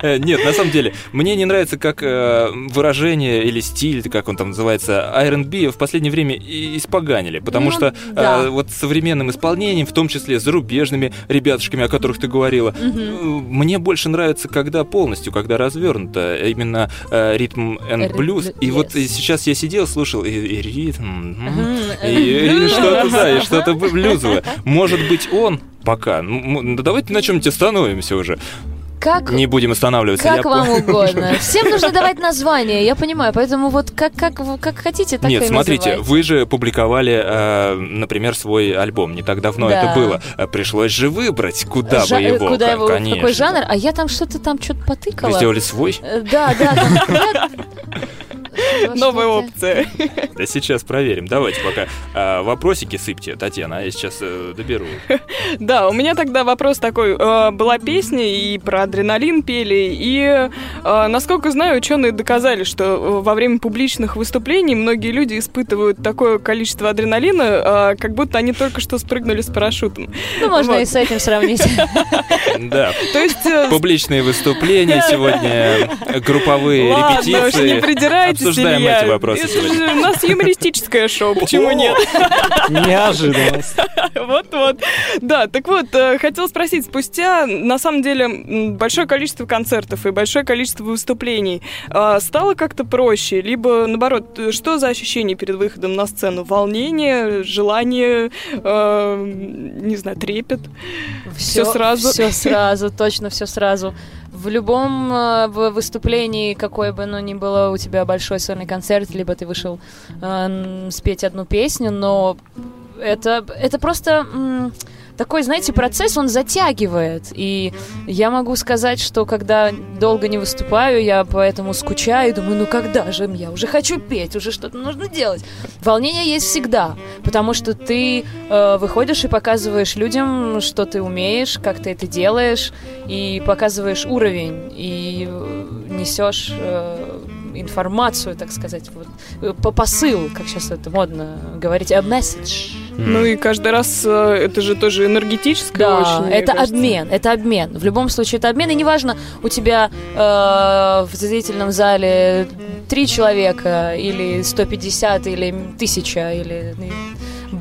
Speaker 3: Э, Нет, на самом деле, мне не нравится как э, выражение или стиль, как он там называется, R&B в последнее время испоганили, потому
Speaker 4: Ну,
Speaker 3: что э,
Speaker 4: да.
Speaker 3: вот современным исполнением, в том числе зарубежными ребятушками, о которых ты говорила, э, мне больше нравится, когда полностью, когда развернуто, именно э, ритм and блюз. И
Speaker 4: yes.
Speaker 3: вот сейчас я сидел, слушал и, и ритм, и, и что-то, да, и что-то блюзовое. Может быть, он пока. Ну, давайте на чем-нибудь остановимся уже.
Speaker 4: Как
Speaker 3: Не будем останавливаться.
Speaker 4: Как
Speaker 3: я
Speaker 4: вам
Speaker 3: по-
Speaker 4: угодно. Всем нужно давать название, я понимаю. Поэтому вот как, как, вы- как хотите, так
Speaker 3: Нет,
Speaker 4: и
Speaker 3: смотрите,
Speaker 4: называйте.
Speaker 3: вы же публиковали, э, например, свой альбом. Не так давно
Speaker 4: Да.
Speaker 3: это было. Э, Пришлось же выбрать, куда
Speaker 4: Жа-
Speaker 3: бы его.
Speaker 4: Куда его,
Speaker 3: конечно.
Speaker 4: какой жанр? А я там что-то там что-то
Speaker 3: Вы
Speaker 4: потыкала.
Speaker 3: сделали свой?
Speaker 4: Э, Да, да,
Speaker 6: Новая опция.
Speaker 3: Да сейчас проверим. Давайте пока а, вопросики сыпьте, Татьяна, а я сейчас э, доберу.
Speaker 6: Да, у меня тогда вопрос такой. Э, Была песня, и про адреналин пели, и, э, насколько знаю, ученые доказали, что во время публичных выступлений многие люди испытывают такое количество адреналина, как будто они только что спрыгнули с парашютом.
Speaker 4: Ну, можно и с этим сравнить.
Speaker 3: Да,
Speaker 6: То есть...
Speaker 3: публичные выступления сегодня, групповые
Speaker 6: Ладно уж, не
Speaker 3: репетиции.
Speaker 6: придирайтесь,
Speaker 3: Обсуждаем
Speaker 6: Илья.
Speaker 3: эти вопросы
Speaker 6: Это
Speaker 3: сегодня.
Speaker 6: же у нас юмористическое шоу, почему нет?
Speaker 5: Неожиданность.
Speaker 6: Вот-вот. Да, так вот, э, хотел спросить, спустя, на самом деле, большое количество концертов и большое количество выступлений, э, стало как-то проще? Либо, наоборот, э, что за ощущение перед выходом на сцену? Волнение, желание, э, не знаю, трепет? Всё сразу?
Speaker 4: Все сразу, точно все сразу. В любом э, выступлении, какое бы оно ни было, у тебя большой сольный концерт, либо ты вышел э, спеть одну песню, но это, это просто м, такой, знаете, процесс, он затягивает. И я могу сказать, что когда долго не выступаю, я поэтому скучаю, думаю, ну когда же я уже хочу петь, уже что-то нужно делать. Волнение есть всегда, потому что ты э, выходишь и показываешь людям, что ты умеешь, как ты это делаешь, и показываешь уровень, и э, несешь э, информацию, так сказать, вот, э, по посыл, как сейчас это модно говорить, a message.
Speaker 6: Ну и каждый раз э, это же тоже энергетическое
Speaker 4: Да,
Speaker 6: очень.
Speaker 4: это
Speaker 6: кажется.
Speaker 4: обмен, это обмен. В любом случае это обмен, и неважно, у тебя э, в зрительном зале три человека, или 150, или тысяча, или ну,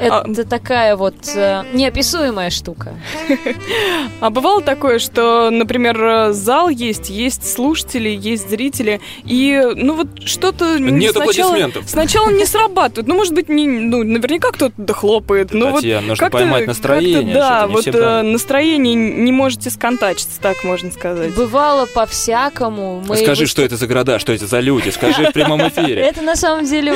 Speaker 6: А-
Speaker 4: Это такая вот э, неописуемая штука.
Speaker 6: А бывало такое, что, например, э, зал есть, есть слушатели, есть зрители, и, ну вот что-то
Speaker 3: Нет
Speaker 6: сначала,
Speaker 3: аплодисментов.
Speaker 6: сначала не срабатывает. Ну, может быть, не, ну, наверняка кто-то дохлопает. Но вот
Speaker 3: Татьяна, нужно
Speaker 6: как-то-
Speaker 3: поймать настроение.
Speaker 6: Да, вот э, настроение не можете сконтачиться, так можно сказать.
Speaker 4: Бывало по-всякому. Мы
Speaker 3: Скажи,
Speaker 4: выс-
Speaker 3: что это за города, что это за люди, скажи в прямом эфире.
Speaker 4: Это на самом деле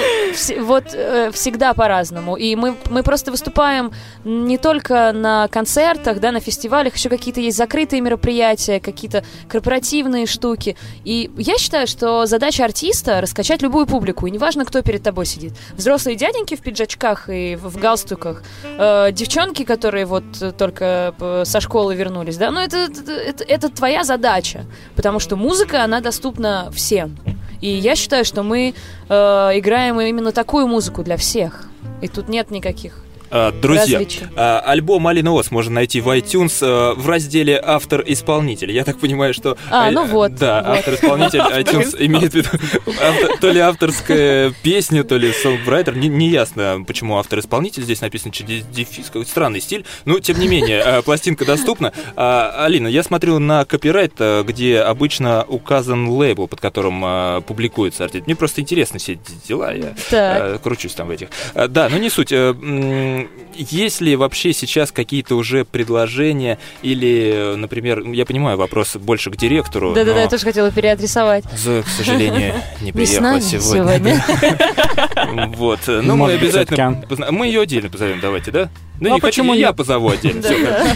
Speaker 4: вот э, всегда по-разному. И мы, мы просто выступаем не только на концертах, да, на фестивалях, еще какие-то есть закрытые мероприятия, какие-то корпоративные штуки. И я считаю, что задача артиста раскачать любую публику, и неважно, кто перед тобой сидит. Взрослые дяденьки в пиджачках и в, галстуках, э, девчонки, которые вот только э, со школы вернулись, да, ну это, это, это- это твоя задача, потому что музыка, она доступна всем. И я считаю, что мы э, играем именно такую музыку для всех. И тут нет никаких
Speaker 3: Друзья,
Speaker 4: различий.
Speaker 3: а, альбом Алина Ос можно найти в iTunes э, в разделе «Автор-исполнитель». Я так понимаю, что...
Speaker 4: А,
Speaker 3: э,
Speaker 4: ну вот,
Speaker 3: Да,
Speaker 4: вот.
Speaker 3: автор-исполнитель iTunes имеет в виду то ли авторская песня, то ли сонграйтер. Не, ясно, почему автор-исполнитель. Здесь написано через дефис, какой странный стиль. Но, тем не менее, э, пластинка доступна. А, Алина, я смотрю на копирайт, э, где обычно указан лейбл, под которым э, публикуется артист. Мне просто интересны все эти дела. Я. Э, кручусь там в этих. Э, Да, но не суть. Есть ли вообще сейчас какие-то уже предложения или, например, я понимаю, вопрос больше к директору,
Speaker 4: Да-да-да, я тоже хотела переадресовать.
Speaker 3: Зоя, к сожалению, не приехала сегодня. Вот, ну мы обязательно... Позна- Мы ее отдельно позовем, давайте, да? Ну,
Speaker 5: А
Speaker 3: не
Speaker 5: почему
Speaker 3: хотите, я позову отдельно.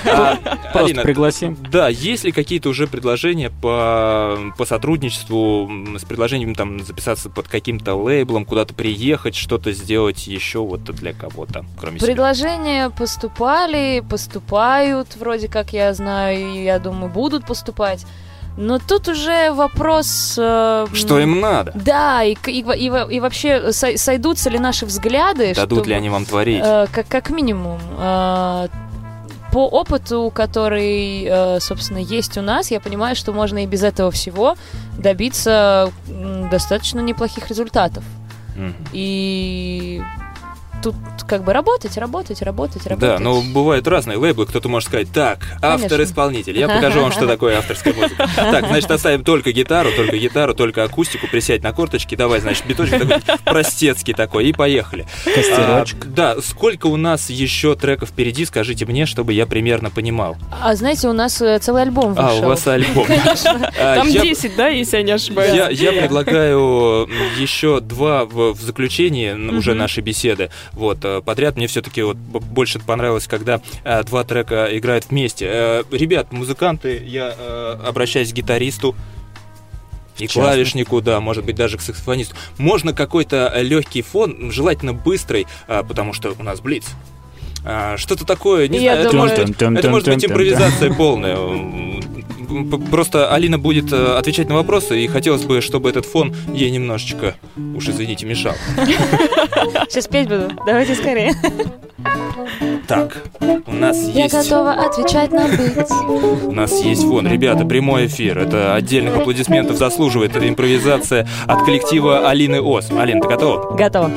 Speaker 3: А,
Speaker 5: Просто
Speaker 3: Алина,
Speaker 5: пригласим.
Speaker 3: да, есть ли какие-то уже предложения по, по сотрудничеству с предложением там записаться под каким-то лейблом, куда-то приехать, что-то сделать еще вот для кого-то, кроме себя?
Speaker 4: Предложения поступали, поступают, вроде как я знаю, и я думаю, будут поступать. Но тут уже вопрос... э,
Speaker 3: Что им надо?
Speaker 4: Да, и, и, и и вообще сой- сойдутся ли наши взгляды?
Speaker 3: Дадут
Speaker 4: чтобы-
Speaker 3: ли они вам творить?
Speaker 4: Э, как, как минимум. э, по опыту, который, э, собственно, есть у нас, я понимаю, что можно и без этого всего добиться достаточно неплохих результатов.
Speaker 3: Мгм.
Speaker 4: И тут как бы работать, работать, работать, работать.
Speaker 3: Да, но бывают разные лейблы. Кто-то может сказать, так, автор-исполнитель, я покажу вам, что такое авторская музыка. Так, значит, оставим только гитару, только гитару, только акустику, присядь на корточки, давай, значит, биточек такой простецкий такой, и поехали.
Speaker 5: Костерочек.
Speaker 3: А, да, сколько у нас еще треков впереди, скажите мне, чтобы я примерно понимал.
Speaker 4: А знаете, у нас э, целый альбом
Speaker 3: А,
Speaker 4: вышел.
Speaker 3: у вас альбом. А,
Speaker 6: Там
Speaker 3: я-
Speaker 6: 10, да, если я не ошибаюсь?
Speaker 3: Я, предлагаю еще два в, заключении уже нашей беседы. Вот э, подряд мне все-таки вот больше понравилось, когда э, два трека играют вместе. Э, ребят, музыканты, я э, обращаюсь к гитаристу. И клавишнику, да, может быть, даже к саксофонисту. Можно какой-то легкий фон, желательно быстрый, а, потому что у нас блиц. А, Что-то такое, не
Speaker 4: Я
Speaker 3: знаю, это
Speaker 4: думаю-
Speaker 3: может, это может быть импровизация полная. Просто Алина будет э, отвечать на вопросы, и хотелось бы, чтобы этот фон ей немножечко, уж извините, мешал.
Speaker 4: Сейчас петь буду. Давайте скорее.
Speaker 3: Так, у нас
Speaker 4: Я
Speaker 3: есть...
Speaker 4: готова отвечать на быть.
Speaker 3: У нас есть фон. Ребята, прямой эфир. Это отдельных аплодисментов заслуживает. Это импровизация от коллектива Алины Ос. Алина, ты готова?
Speaker 4: Готова.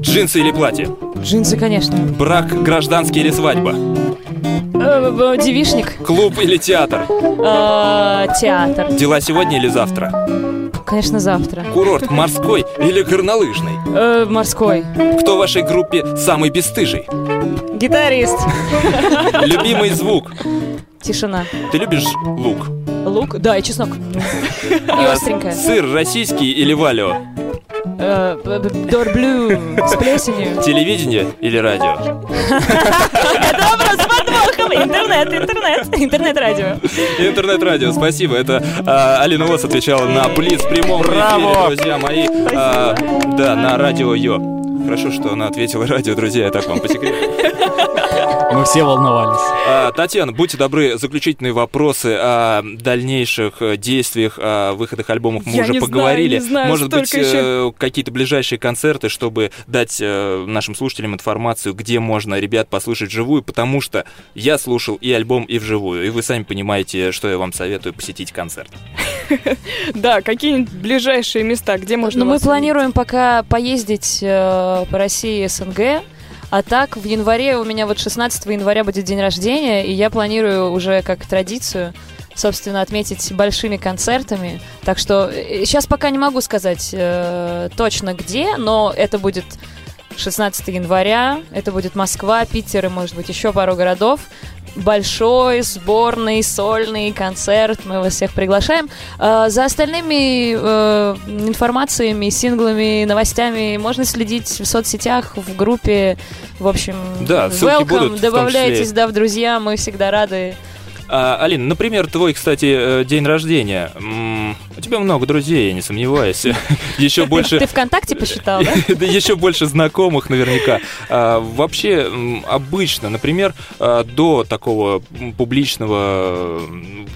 Speaker 3: Джинсы или платье?
Speaker 4: Джинсы, конечно.
Speaker 3: Брак, гражданский или свадьба?
Speaker 4: Э, э, Девишник.
Speaker 3: Клуб или театр?
Speaker 4: Э, Театр.
Speaker 3: Дела сегодня или завтра?
Speaker 4: Конечно, завтра.
Speaker 3: Курорт морской или горнолыжный?
Speaker 4: Э, Морской.
Speaker 3: Кто в вашей группе самый бесстыжий?
Speaker 4: Гитарист.
Speaker 3: Любимый звук?
Speaker 4: Тишина.
Speaker 3: Ты любишь лук?
Speaker 4: Лук. Да, и чеснок. И
Speaker 3: А,
Speaker 4: остренькая.
Speaker 3: Сыр российский или валио?
Speaker 4: Дорблю. С плесенью.
Speaker 3: Телевидение или радио?
Speaker 4: Это вопрос. Интернет, интернет. Интернет-радио.
Speaker 3: Интернет-радио, спасибо. Это а, Алина Вос отвечала на Блиц в прямом эфире, друзья мои. А, да, на радио Йо. Хорошо, что она ответила радио, друзья, я так вам по секрету.
Speaker 5: Мы все волновались.
Speaker 3: А, Татьяна, будьте добры, заключительные вопросы о дальнейших э, действиях, о выходах альбомов мы
Speaker 6: Я
Speaker 3: уже
Speaker 6: не знаю,
Speaker 3: поговорили.
Speaker 6: не знаю,
Speaker 3: Может быть,
Speaker 6: столько еще-
Speaker 3: э, какие-то ближайшие концерты, чтобы дать э, нашим слушателям информацию, где можно ребят послушать вживую, потому что я слушал и альбом, и вживую, и вы сами понимаете, что я вам советую посетить концерт.
Speaker 6: Да, какие-нибудь ближайшие места, где можно
Speaker 4: Ну, мы планируем пока поездить э, по России и СНГ. А так, в январе у меня вот 16 января будет день рождения, и я планирую уже как традицию собственно, отметить большими концертами. Так что сейчас пока не могу сказать э, точно где, но это будет 16 января, это будет Москва, Питер и, может быть, еще пару городов. Большой, сборный, сольный концерт. Мы вас всех приглашаем. Э, за остальными э, информациями, синглами, новостями можно следить в соцсетях, в группе. В общем,
Speaker 3: Да,
Speaker 4: welcome,
Speaker 3: будут,
Speaker 4: добавляйтесь, да, в друзья, мы всегда рады.
Speaker 3: А, Алина, например, твой, кстати, э, день рождения. У тебя много друзей, я не сомневаюсь. Еще больше...
Speaker 4: Ты ВКонтакте посчитал, да?
Speaker 3: Еще больше знакомых наверняка. А, вообще, обычно, например, а, до такого публичного,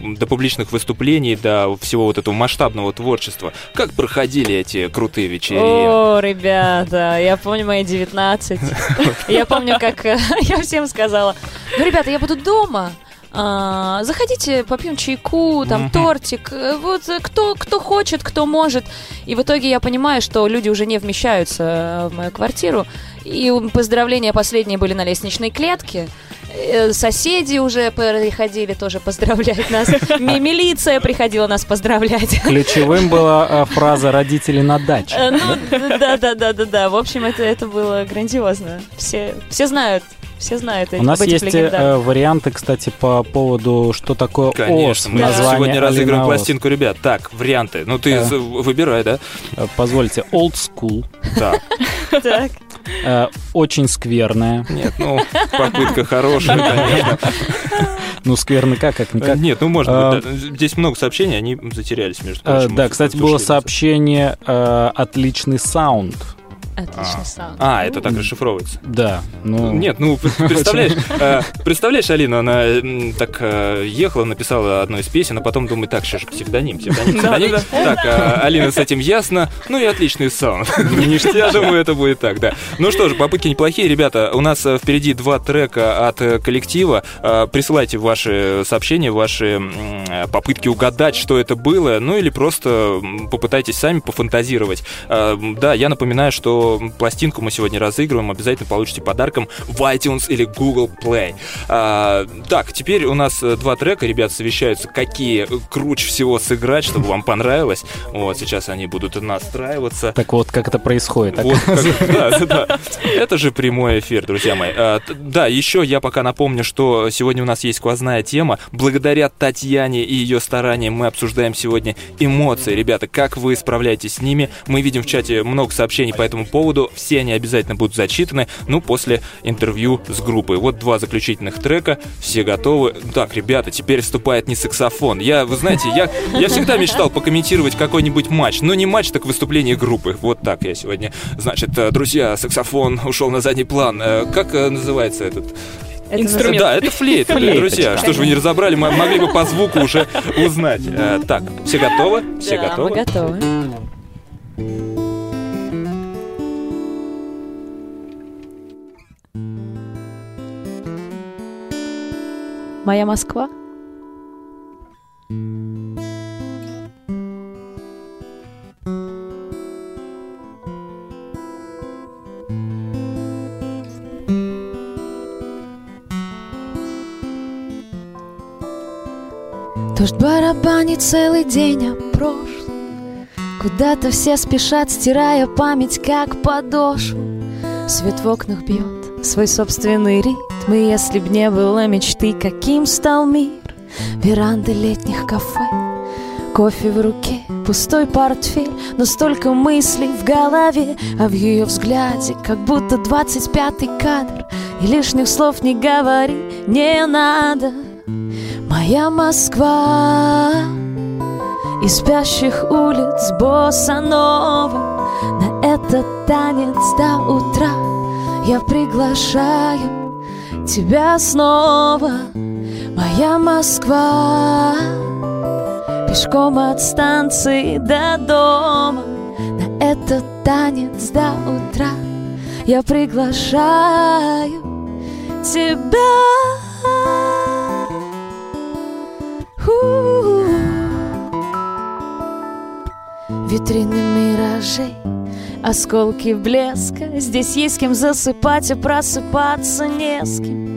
Speaker 3: до публичных выступлений, до всего вот этого масштабного творчества, как проходили эти крутые вечеринки?
Speaker 4: О, ребята, я помню мои 19. Я помню, как э, я всем сказала, ну, ребята, я буду дома, а, заходите, попьем чайку, там
Speaker 3: Мгм.
Speaker 4: тортик, э, вот э, кто, кто хочет, кто может. И в итоге я понимаю, что люди уже не вмещаются в мою квартиру. И поздравления последние были на лестничной клетке. Э, Соседи уже приходили тоже поздравлять нас. Ми- Милиция приходила нас поздравлять.
Speaker 5: Ключевым была а, фраза «родители на даче».
Speaker 4: Э, Ну, да-да-да-да-да. В общем, это, это было грандиозно. Все, все знают, все знают эти-
Speaker 5: У нас есть э, варианты, кстати, по поводу, что такое
Speaker 3: Конечно,
Speaker 5: ОС.
Speaker 3: мы
Speaker 5: название
Speaker 3: сегодня разыгрываем
Speaker 5: Ос.
Speaker 3: пластинку, ребят. Так, варианты. Ну, ты
Speaker 5: Да.
Speaker 3: выбирай, да?
Speaker 5: Э, Позвольте, old school.
Speaker 3: Так.
Speaker 5: Э, очень скверная.
Speaker 3: Нет, ну, попытка хорошая, конечно.
Speaker 5: Ну, скверно как, как никак.
Speaker 3: Нет, ну, может быть. да. Здесь много сообщений, они затерялись, между
Speaker 5: Э,
Speaker 3: прочим.
Speaker 5: Да, кстати, было сообщение э, «отличный саунд».
Speaker 4: Отличный саунд.
Speaker 3: А, это так расшифровывается.
Speaker 5: Да, ну...
Speaker 3: Нет, ну пр- представляешь, э, представляешь, Алина, она так э, ехала, написала одну из песен, а потом думает, так, сейчас же псевдоним, псевдоним, псевдоним. Так, э, Алина с этим ясно, ну и отличный саунд. Я думаю, это будет так, да. Ну что ж, попытки неплохие, ребята. У нас впереди два трека от коллектива. Присылайте ваши сообщения, ваши попытки угадать, что это было, ну или просто попытайтесь сами пофантазировать. Да, я напоминаю, что пластинку мы сегодня разыгрываем, обязательно получите подарком в iTunes или Google Play. А, так, теперь у нас э, два трека, ребят совещаются, какие круче всего сыграть, чтобы вам понравилось. Вот, сейчас они будут настраиваться.
Speaker 5: Так вот, как это происходит.
Speaker 3: Вот как- да, да. Это же прямой эфир, друзья мои. А, да, еще я пока напомню, что сегодня у нас есть сквозная тема. Благодаря Татьяне и ее стараниям мы обсуждаем сегодня эмоции. Ребята, как вы справляетесь с ними? Мы видим в чате много сообщений по этому поводу. Все они обязательно будут зачитаны, ну, после интервью с группой. Вот два заключительных трека, все готовы. Так, ребята, теперь вступает не саксофон. Я, вы знаете, я, я всегда мечтал покомментировать какой-нибудь матч, но не матч, так выступление группы. Вот так я сегодня. Значит, э, друзья, саксофон ушел на задний план. Э, Как э, называется этот?
Speaker 4: Это
Speaker 6: Инструмент.
Speaker 3: Да, это флейта,
Speaker 5: Флейточка.
Speaker 3: друзья. Что ж вы не разобрали, мы могли бы по звуку уже узнать. Так, все готовы? Все
Speaker 4: Да,
Speaker 3: готовы?
Speaker 4: мы готовы. Моя Москва? Дождь барабанит целый день о прошлом. Куда-то все спешат, стирая память, как подошву. Свет в окнах бьет свой собственный ритм И если б не было мечты, каким стал мир? Веранды летних кафе, кофе в руке Пустой портфель, но столько мыслей в голове А в ее взгляде, как будто двадцать пятый кадр И лишних слов не говори, не надо. Моя Москва из спящих улиц Босанова На этот танец до утра Я приглашаю тебя снова. Моя Москва. Пешком от станции до дома. На этот танец до утра Я приглашаю тебя. У-у-у. Витрины миражей, осколки блеска. Здесь есть кем засыпать, а просыпаться не с кем.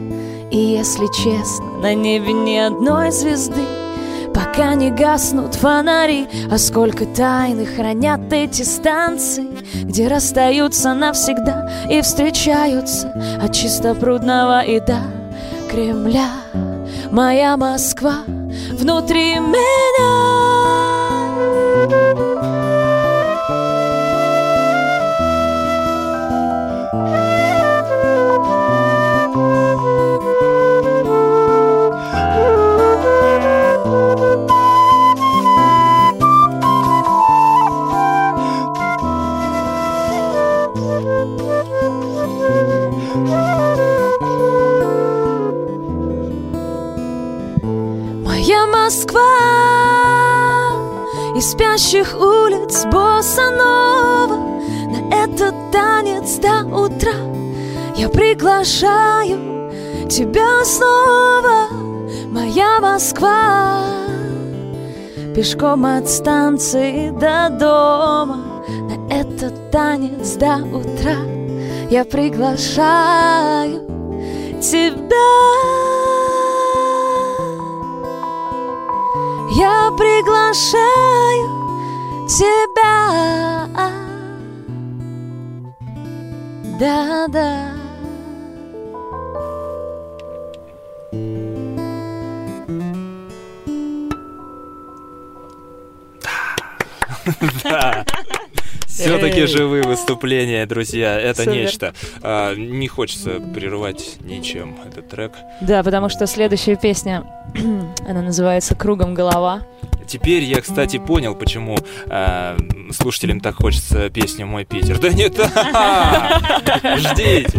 Speaker 4: И если честно, на небе ни одной звезды Пока не гаснут фонари. А сколько тайны хранят эти станции Где расстаются навсегда и встречаются От чистопрудного и до Кремля. Моя Москва внутри меня спящих улиц Босанова На этот танец до утра Я приглашаю тебя снова Моя Москва. Пешком от станции до дома На этот танец до утра Я приглашаю тебя Я приглашаю тебя Да-да
Speaker 3: Да. Все-таки живые выступления, друзья. Это
Speaker 4: Супер.
Speaker 3: нечто. А, не хочется прерывать ничем этот трек.
Speaker 4: Да, потому что следующая песня, она называется «Кругом голова».
Speaker 3: Теперь я, кстати, понял, почему а, слушателям так хочется песню «Мой Питер». Да не так! Ждите.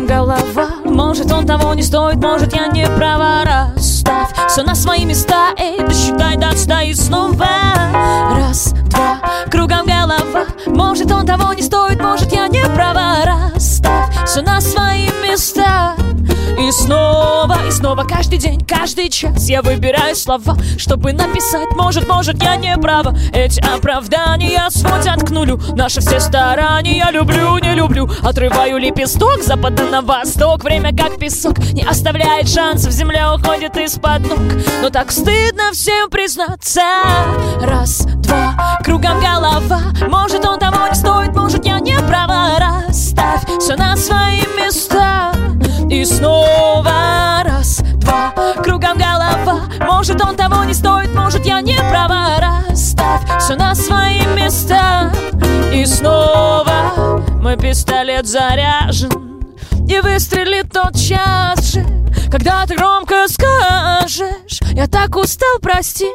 Speaker 4: Кругом голова. Может он того не стоит, может я не права. Расставь все на свои места Эй, досчитай до ста и снова. Раз, два, кругом голова. Может он того не стоит, может я не права. Расставь все на свои места и снова, и снова каждый день, каждый час Я выбираю слова, чтобы написать. Может, может, я не права. Эти оправдания свой заткнулю Наши все старания люблю, не люблю. Отрываю лепесток, запада на восток. Время как песок, не оставляет шансов. Земля уходит из-под ног. Но так стыдно всем признаться. Раз, два, кругом голова. Может, он того не стоит, может, я не права. Расставь все на свои места и снова раз, два, кругом голова. Может он того не стоит, может я не права. Расставь все на свои места. И снова мой пистолет заряжен. И выстрелит тот час же Когда ты громко скажешь. Я так устал, прости.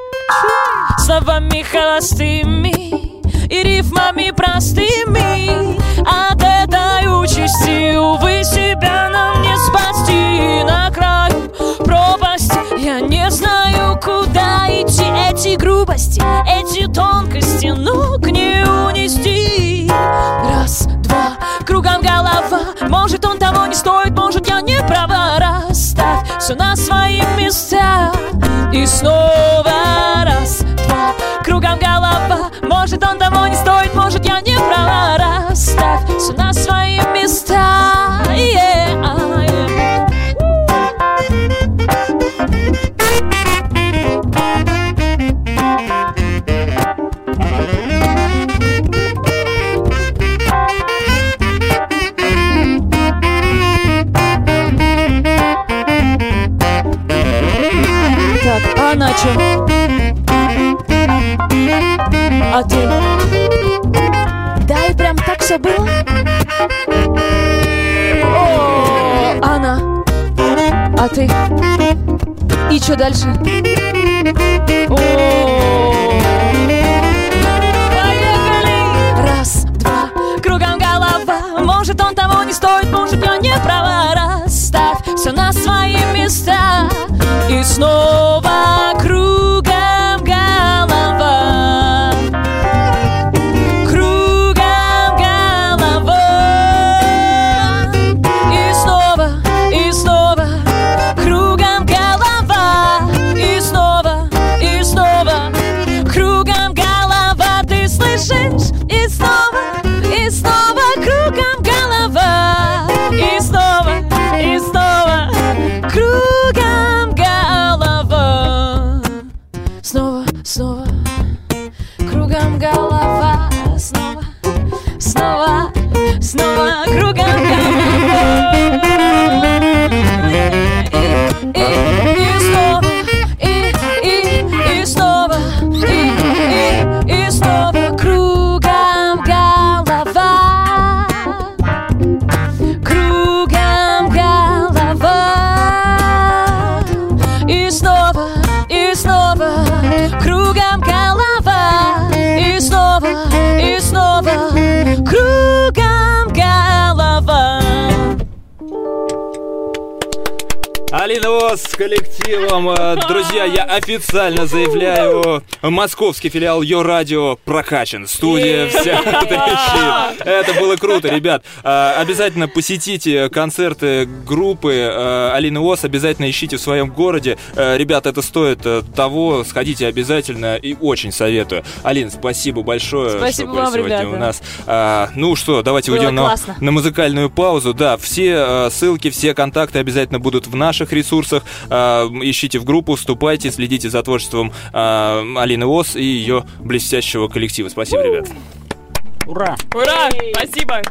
Speaker 4: Словами холостыми и рифмами простыми. От этой участи, увы, себя нам Эти грубости, эти тонкости ног не унести. Раз, два, кругом голова. Может он того не стоит, может я не права. Расставь все на свои места. И снова раз, два, кругом голова. Может он того не стоит, может я не она чё? А? Да, и прям так все было? О, она. А ты? И что дальше? О, Поехали! Раз, два, кругом голова Может он того не стоит, может я не права Расставь все на свои места И снова
Speaker 3: Я официально заявляю, московский филиал Йо Радио прокачан. Студия вся трещит. Это было круто, ребят. Э, Обязательно посетите концерты группы э, Алины Ос, обязательно ищите в своем городе. Э, Ребят, это стоит э, того, сходите обязательно и очень советую. Алин, спасибо большое,
Speaker 4: Спасибо
Speaker 3: что были
Speaker 4: вам,
Speaker 3: сегодня
Speaker 4: ребята.
Speaker 3: у нас. А, Ну что, давайте
Speaker 4: Было
Speaker 3: уйдем на, на музыкальную паузу. Да, все ссылки, все контакты обязательно будут в наших ресурсах. А, Ищите в группу, вступайте, следите за творчеством а, Алины Ос и ее блестящего коллектива. Спасибо, ребят.
Speaker 5: Ура!
Speaker 6: Ура! Спасибо!